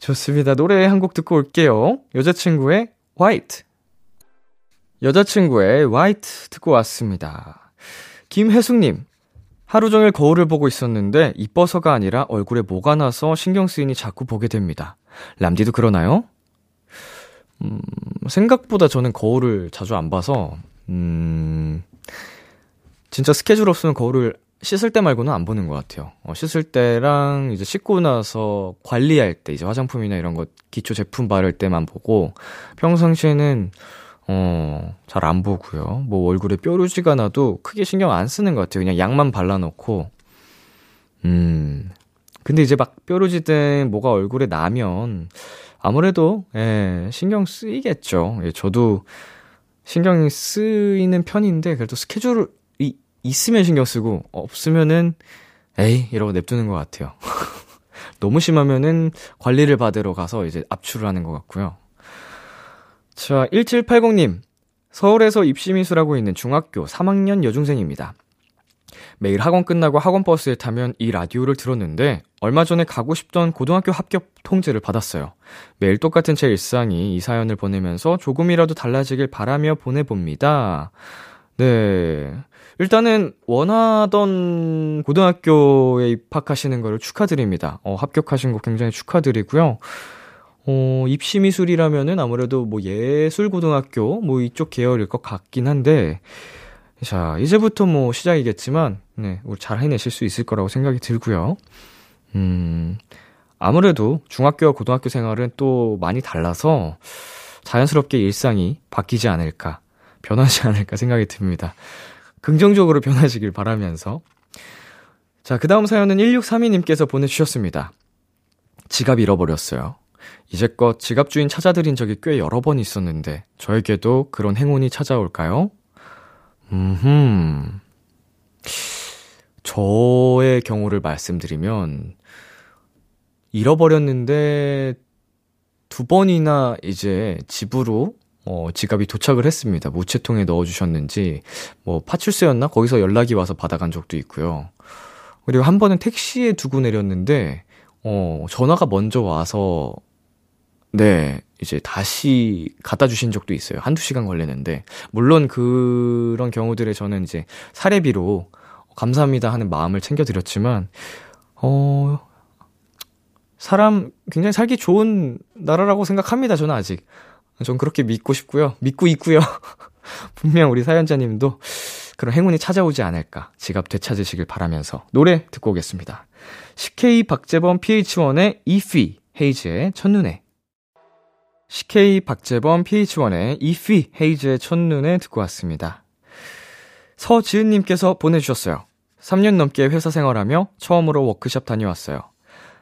B: 좋습니다. 노래 한 곡 듣고 올게요. 여자친구의 White. 여자친구의 White 듣고 왔습니다. 김혜숙님. 하루 종일 거울을 보고 있었는데 이뻐서가 아니라 얼굴에 뭐가 나서 신경 쓰이니 자꾸 보게 됩니다. 람디도 그러나요? 음, 생각보다 저는 거울을 자주 안 봐서, 음, 진짜 스케줄 없으면 거울을 씻을 때 말고는 안 보는 것 같아요. 어, 씻을 때랑 이제 씻고 나서 관리할 때, 이제 화장품이나 이런 거 기초 제품 바를 때만 보고, 평상시에는, 어, 잘 안 보고요. 뭐 얼굴에 뾰루지가 나도 크게 신경 안 쓰는 것 같아요. 그냥 약만 발라놓고, 음, 근데 이제 막 뾰루지든 뭐가 얼굴에 나면, 아무래도, 예, 신경 쓰이겠죠. 예, 저도 신경이 쓰이는 편인데, 그래도 스케줄이 있으면 신경 쓰고, 없으면은, 에이, 이러고 냅두는 것 같아요. 너무 심하면은 관리를 받으러 가서 이제 압출을 하는 것 같고요. 자, 1780님. 서울에서 입시미술하고 있는 중학교 3학년 여중생입니다. 매일 학원 끝나고 학원 버스에 타면 이 라디오를 들었는데 얼마 전에 가고 싶던 고등학교 합격 통지를 받았어요. 매일 똑같은 제 일상이 이 사연을 보내면서 조금이라도 달라지길 바라며 보내봅니다. 네. 일단은 원하던 고등학교에 입학하시는 거를 축하드립니다. 어, 합격하신 거 굉장히 축하드리고요. 어, 입시 미술이라면은 아무래도 뭐 예술 고등학교 뭐 이쪽 계열일 것 같긴 한데, 자, 이제부터 뭐 시작이겠지만, 네, 우리 잘 해내실 수 있을 거라고 생각이 들고요. 음, 아무래도 중학교와 고등학교 생활은 또 많이 달라서 자연스럽게 일상이 바뀌지 않을까, 변하지 않을까 생각이 듭니다. 긍정적으로 변하시길 바라면서. 자, 그 다음 사연은 1632님께서 보내주셨습니다. 지갑 잃어버렸어요. 이제껏 지갑 주인 찾아드린 적이 꽤 여러 번 있었는데, 저에게도 그런 행운이 찾아올까요? 음흠. 저의 경우를 말씀드리면, 잃어버렸는데, 두 번이나 이제 집으로, 어, 지갑이 도착을 했습니다. 무채통에 넣어주셨는지, 뭐, 파출소였나? 거기서 연락이 와서 받아간 적도 있고요. 그리고 한 번은 택시에 두고 내렸는데, 어, 전화가 먼저 와서, 네, 이제 다시 갖다 주신 적도 있어요. 한두 시간 걸리는데. 물론 그런 경우들에 저는 이제 사례비로 감사합니다 하는 마음을 챙겨드렸지만, 어, 사람 굉장히 살기 좋은 나라라고 생각합니다. 저는 아직. 전 그렇게 믿고 싶고요. 믿고 있고요. 분명 우리 사연자님도 그런 행운이 찾아오지 않을까 지갑 되찾으시길 바라면서 노래 듣고 오겠습니다. CK 박재범 PH1의 이피 헤이즈의 첫눈에 CK 박재범 PH1의 이피 헤이즈의 첫눈에 듣고 왔습니다. 서지은님께서 보내주셨어요. 3년 넘게 회사 생활하며 처음으로 워크숍 다녀왔어요.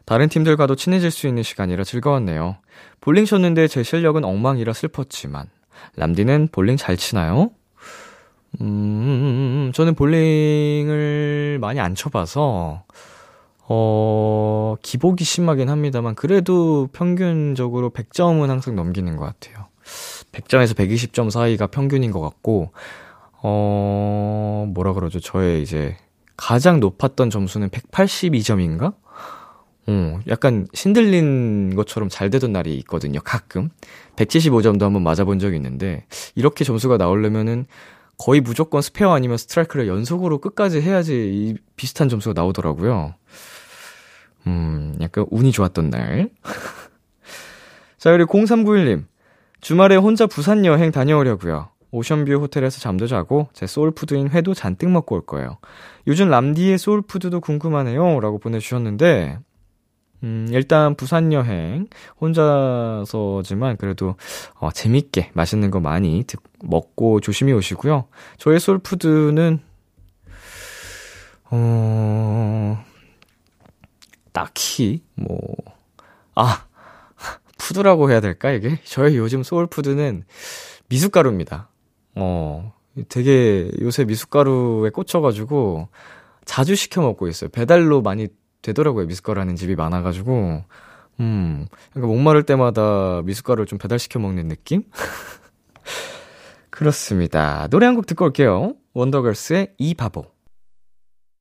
B: 다른 팀들과도 친해질 수 있는 시간이라 즐거웠네요. 볼링 쳤는데 제 실력은 엉망이라 슬펐지만 람디는 볼링 잘 치나요? 음, 저는 볼링을 많이 안 쳐봐서, 어, 기복이 심하긴 합니다만, 그래도 평균적으로 100점은 항상 넘기는 것 같아요. 100점에서 120점 사이가 평균인 것 같고, 어, 뭐라 그러죠? 저의 이제 가장 높았던 점수는 182점인가? 어, 약간 신들린 것처럼 잘 되던 날이 있거든요, 가끔. 175점도 한번 맞아본 적이 있는데, 이렇게 점수가 나오려면은 거의 무조건 스페어 아니면 스트라이크를 연속으로 끝까지 해야지 이 비슷한 점수가 나오더라고요. 음, 약간 운이 좋았던 날. 자, 그리고 0391님. 주말에 혼자 부산 여행 다녀오려고요. ocean view 호텔에서 잠도 자고 제 soul food인 회도 잔뜩 먹고 올 거예요. 요즘 람디의 soul food도 궁금하네요. 라고 보내주셨는데, 음, 일단 부산 여행 혼자서지만 그래도 어, 재밌게 맛있는 거 많이 드, 먹고 조심히 오시고요. 저의 soul food는 어 딱히 뭐 아, 푸드라고 해야 될까 이게? 저의 요즘 소울푸드는 미숫가루입니다. 어, 되게 요새 미숫가루에 꽂혀 가지고 자주 시켜 먹고 있어요. 배달로 많이 되더라고요. 미숫가루하는 집이 많아가지고. 음, 그러니까 목마를 때마다 미숫가루를 좀 배달시켜 먹는 느낌? 그렇습니다. 노래 한 곡 듣고 올게요. 원더걸스의 이 바보.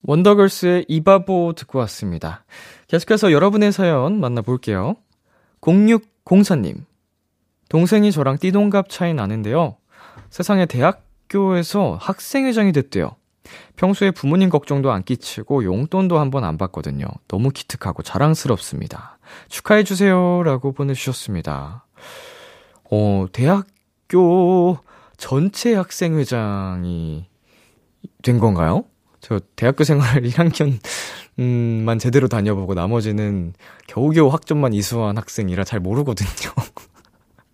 B: 원더걸스의 이 바보 듣고 왔습니다. 계속해서 여러분의 사연 만나볼게요. 0604님. 동생이 저랑 띠동갑 차이 나는데요. 세상에 대학교에서 학생회장이 됐대요. 평소에 부모님 걱정도 안 끼치고 용돈도 한 번 안 받거든요. 너무 기특하고 자랑스럽습니다. 축하해주세요. 라고 보내주셨습니다. 어, 대학교 전체 학생회장이 된 건가요? 저 대학교 생활 1학년, 음, 만 제대로 다녀보고 나머지는 겨우겨우 학점만 이수한 학생이라 잘 모르거든요.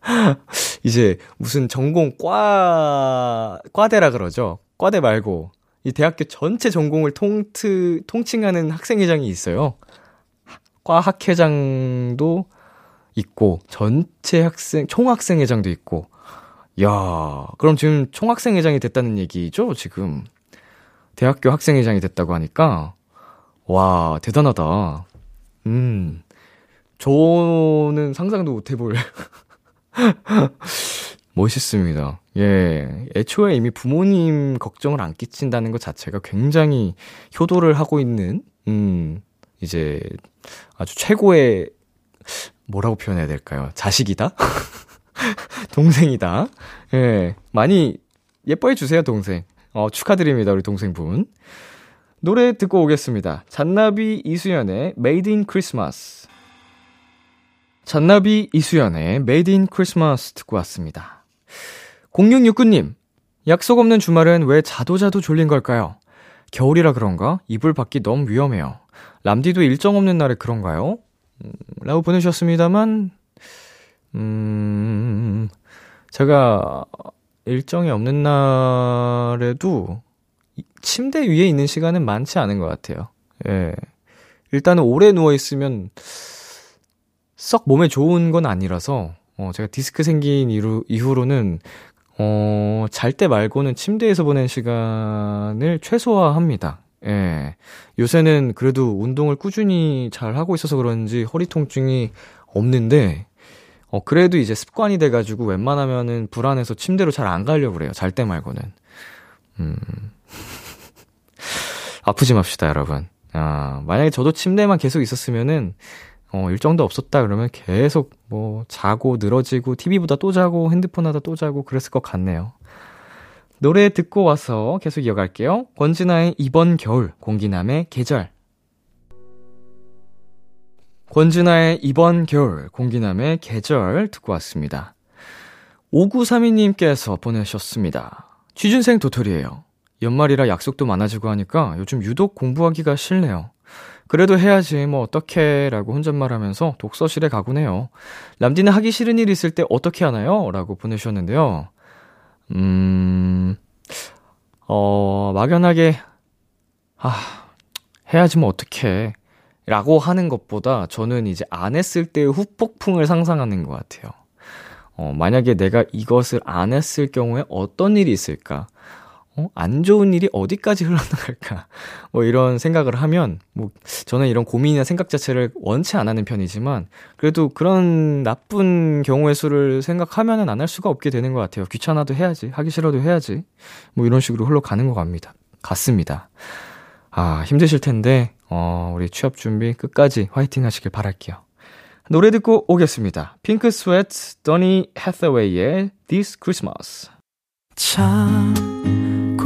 B: 이제 무슨 전공 과, 과대라 그러죠. 과대 말고 이 대학교 전체 전공을 통트, 통칭하는 학생회장이 있어요. 과 학회장도 있고, 전체 학생, 총학생회장도 있고. 야 그럼 지금 총학생회장이 됐다는 얘기죠, 지금. 대학교 학생회장이 됐다고 하니까. 와, 대단하다. 음. 저는 상상도 못 해볼. 멋있습니다. 예. 애초에 이미 부모님 걱정을 안 끼친다는 것 자체가 굉장히 효도를 하고 있는, 음, 이제 아주 최고의, 뭐라고 표현해야 될까요? 자식이다? 동생이다. 예. 많이 예뻐해 주세요, 동생. 어, 축하드립니다, 우리 동생분. 노래 듣고 오겠습니다. 잔나비 이수연의 Made in Christmas. 잔나비 이수연의 Made in Christmas 듣고 왔습니다. 0669님, 약속 없는 주말은 왜 자도자도 졸린 걸까요? 겨울이라 그런가? 이불 밖이 너무 위험해요. 람디도 일정 없는 날에 그런가요? 음, 라고 보내주셨습니다만, 음, 제가 일정이 없는 날에도 침대 위에 있는 시간은 많지 않은 것 같아요. 예. 일단은 오래 누워있으면 썩 몸에 좋은 건 아니라서, 어, 제가 디스크 생긴 이후, 이후로는, 어, 잘 때 말고는 침대에서 보낸 시간을 최소화합니다. 예. 요새는 그래도 운동을 꾸준히 잘 하고 있어서 그런지 허리 통증이 없는데, 어, 그래도 이제 습관이 돼가지고 웬만하면은 불안해서 침대로 잘 안 가려고 그래요. 잘 때 말고는. 음. 아프지 맙시다, 여러분. 아, 만약에 저도 침대만 계속 있었으면은, 어, 일정도 없었다 그러면 계속 뭐, 자고, 늘어지고, TV보다 또 자고, 핸드폰 하다 또 자고, 그랬을 것 같네요. 노래 듣고 와서 계속 이어갈게요. 권진아의 이번 겨울, 공기남의 계절. 권진아의 이번 겨울, 공기남의 계절 듣고 왔습니다. 5932님께서 보내셨습니다. 취준생 도토리예요. 연말이라 약속도 많아지고 하니까 요즘 유독 공부하기가 싫네요. 그래도 해야지 뭐 어떻게 라고 혼잣말하면서 독서실에 가곤 해요. 람디는 하기 싫은 일 있을 때 어떻게 하나요? 라고 보내주셨는데요. 음, 어, 막연하게, 아, 해야지 뭐 어떡해. 라고 하는 것보다 저는 이제 안 했을 때의 후폭풍을 상상하는 것 같아요. 어, 만약에 내가 이것을 안 했을 경우에 어떤 일이 있을까? 어, 안 좋은 일이 어디까지 흘러나갈까? 뭐 이런 생각을 하면, 뭐, 저는 이런 고민이나 생각 자체를 원치 안 하는 편이지만, 그래도 그런 나쁜 경우의 수를 생각하면은 안 할 수가 없게 되는 것 같아요. 귀찮아도 해야지. 하기 싫어도 해야지. 뭐 이런 식으로 흘러가는 것 같습니다. 같습니다. 아, 힘드실 텐데, 어, 우리 취업 준비 끝까지 화이팅 하시길 바랄게요. 노래 듣고 오겠습니다. 핑크 스웨츠, 도니 해서웨이의 This Christmas.
A: 참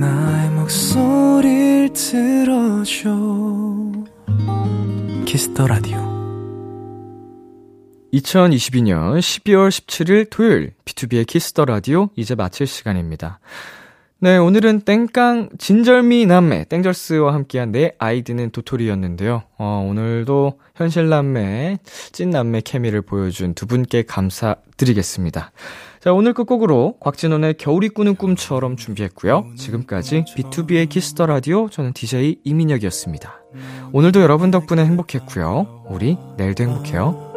A: 나의 목소리를 들어줘 키스 더 라디오
B: 2022년 12월 17일 토요일 비투비의 키스 더 라디오 이제 마칠 시간입니다. 네, 오늘은 땡깡 진절미 남매 땡절스와 함께한 내 아이디는 도토리였는데요. 어, 오늘도 현실 남매, 찐 남매 케미를 보여준 두 분께 감사드리겠습니다. 자, 오늘 끝곡으로 곽진언의 겨울이 꾸는 꿈처럼 준비했고요. 지금까지 비투비의 키스 더 라디오 저는 DJ 이민혁이었습니다. 오늘도 여러분 덕분에 행복했고요. 우리 내일도 행복해요.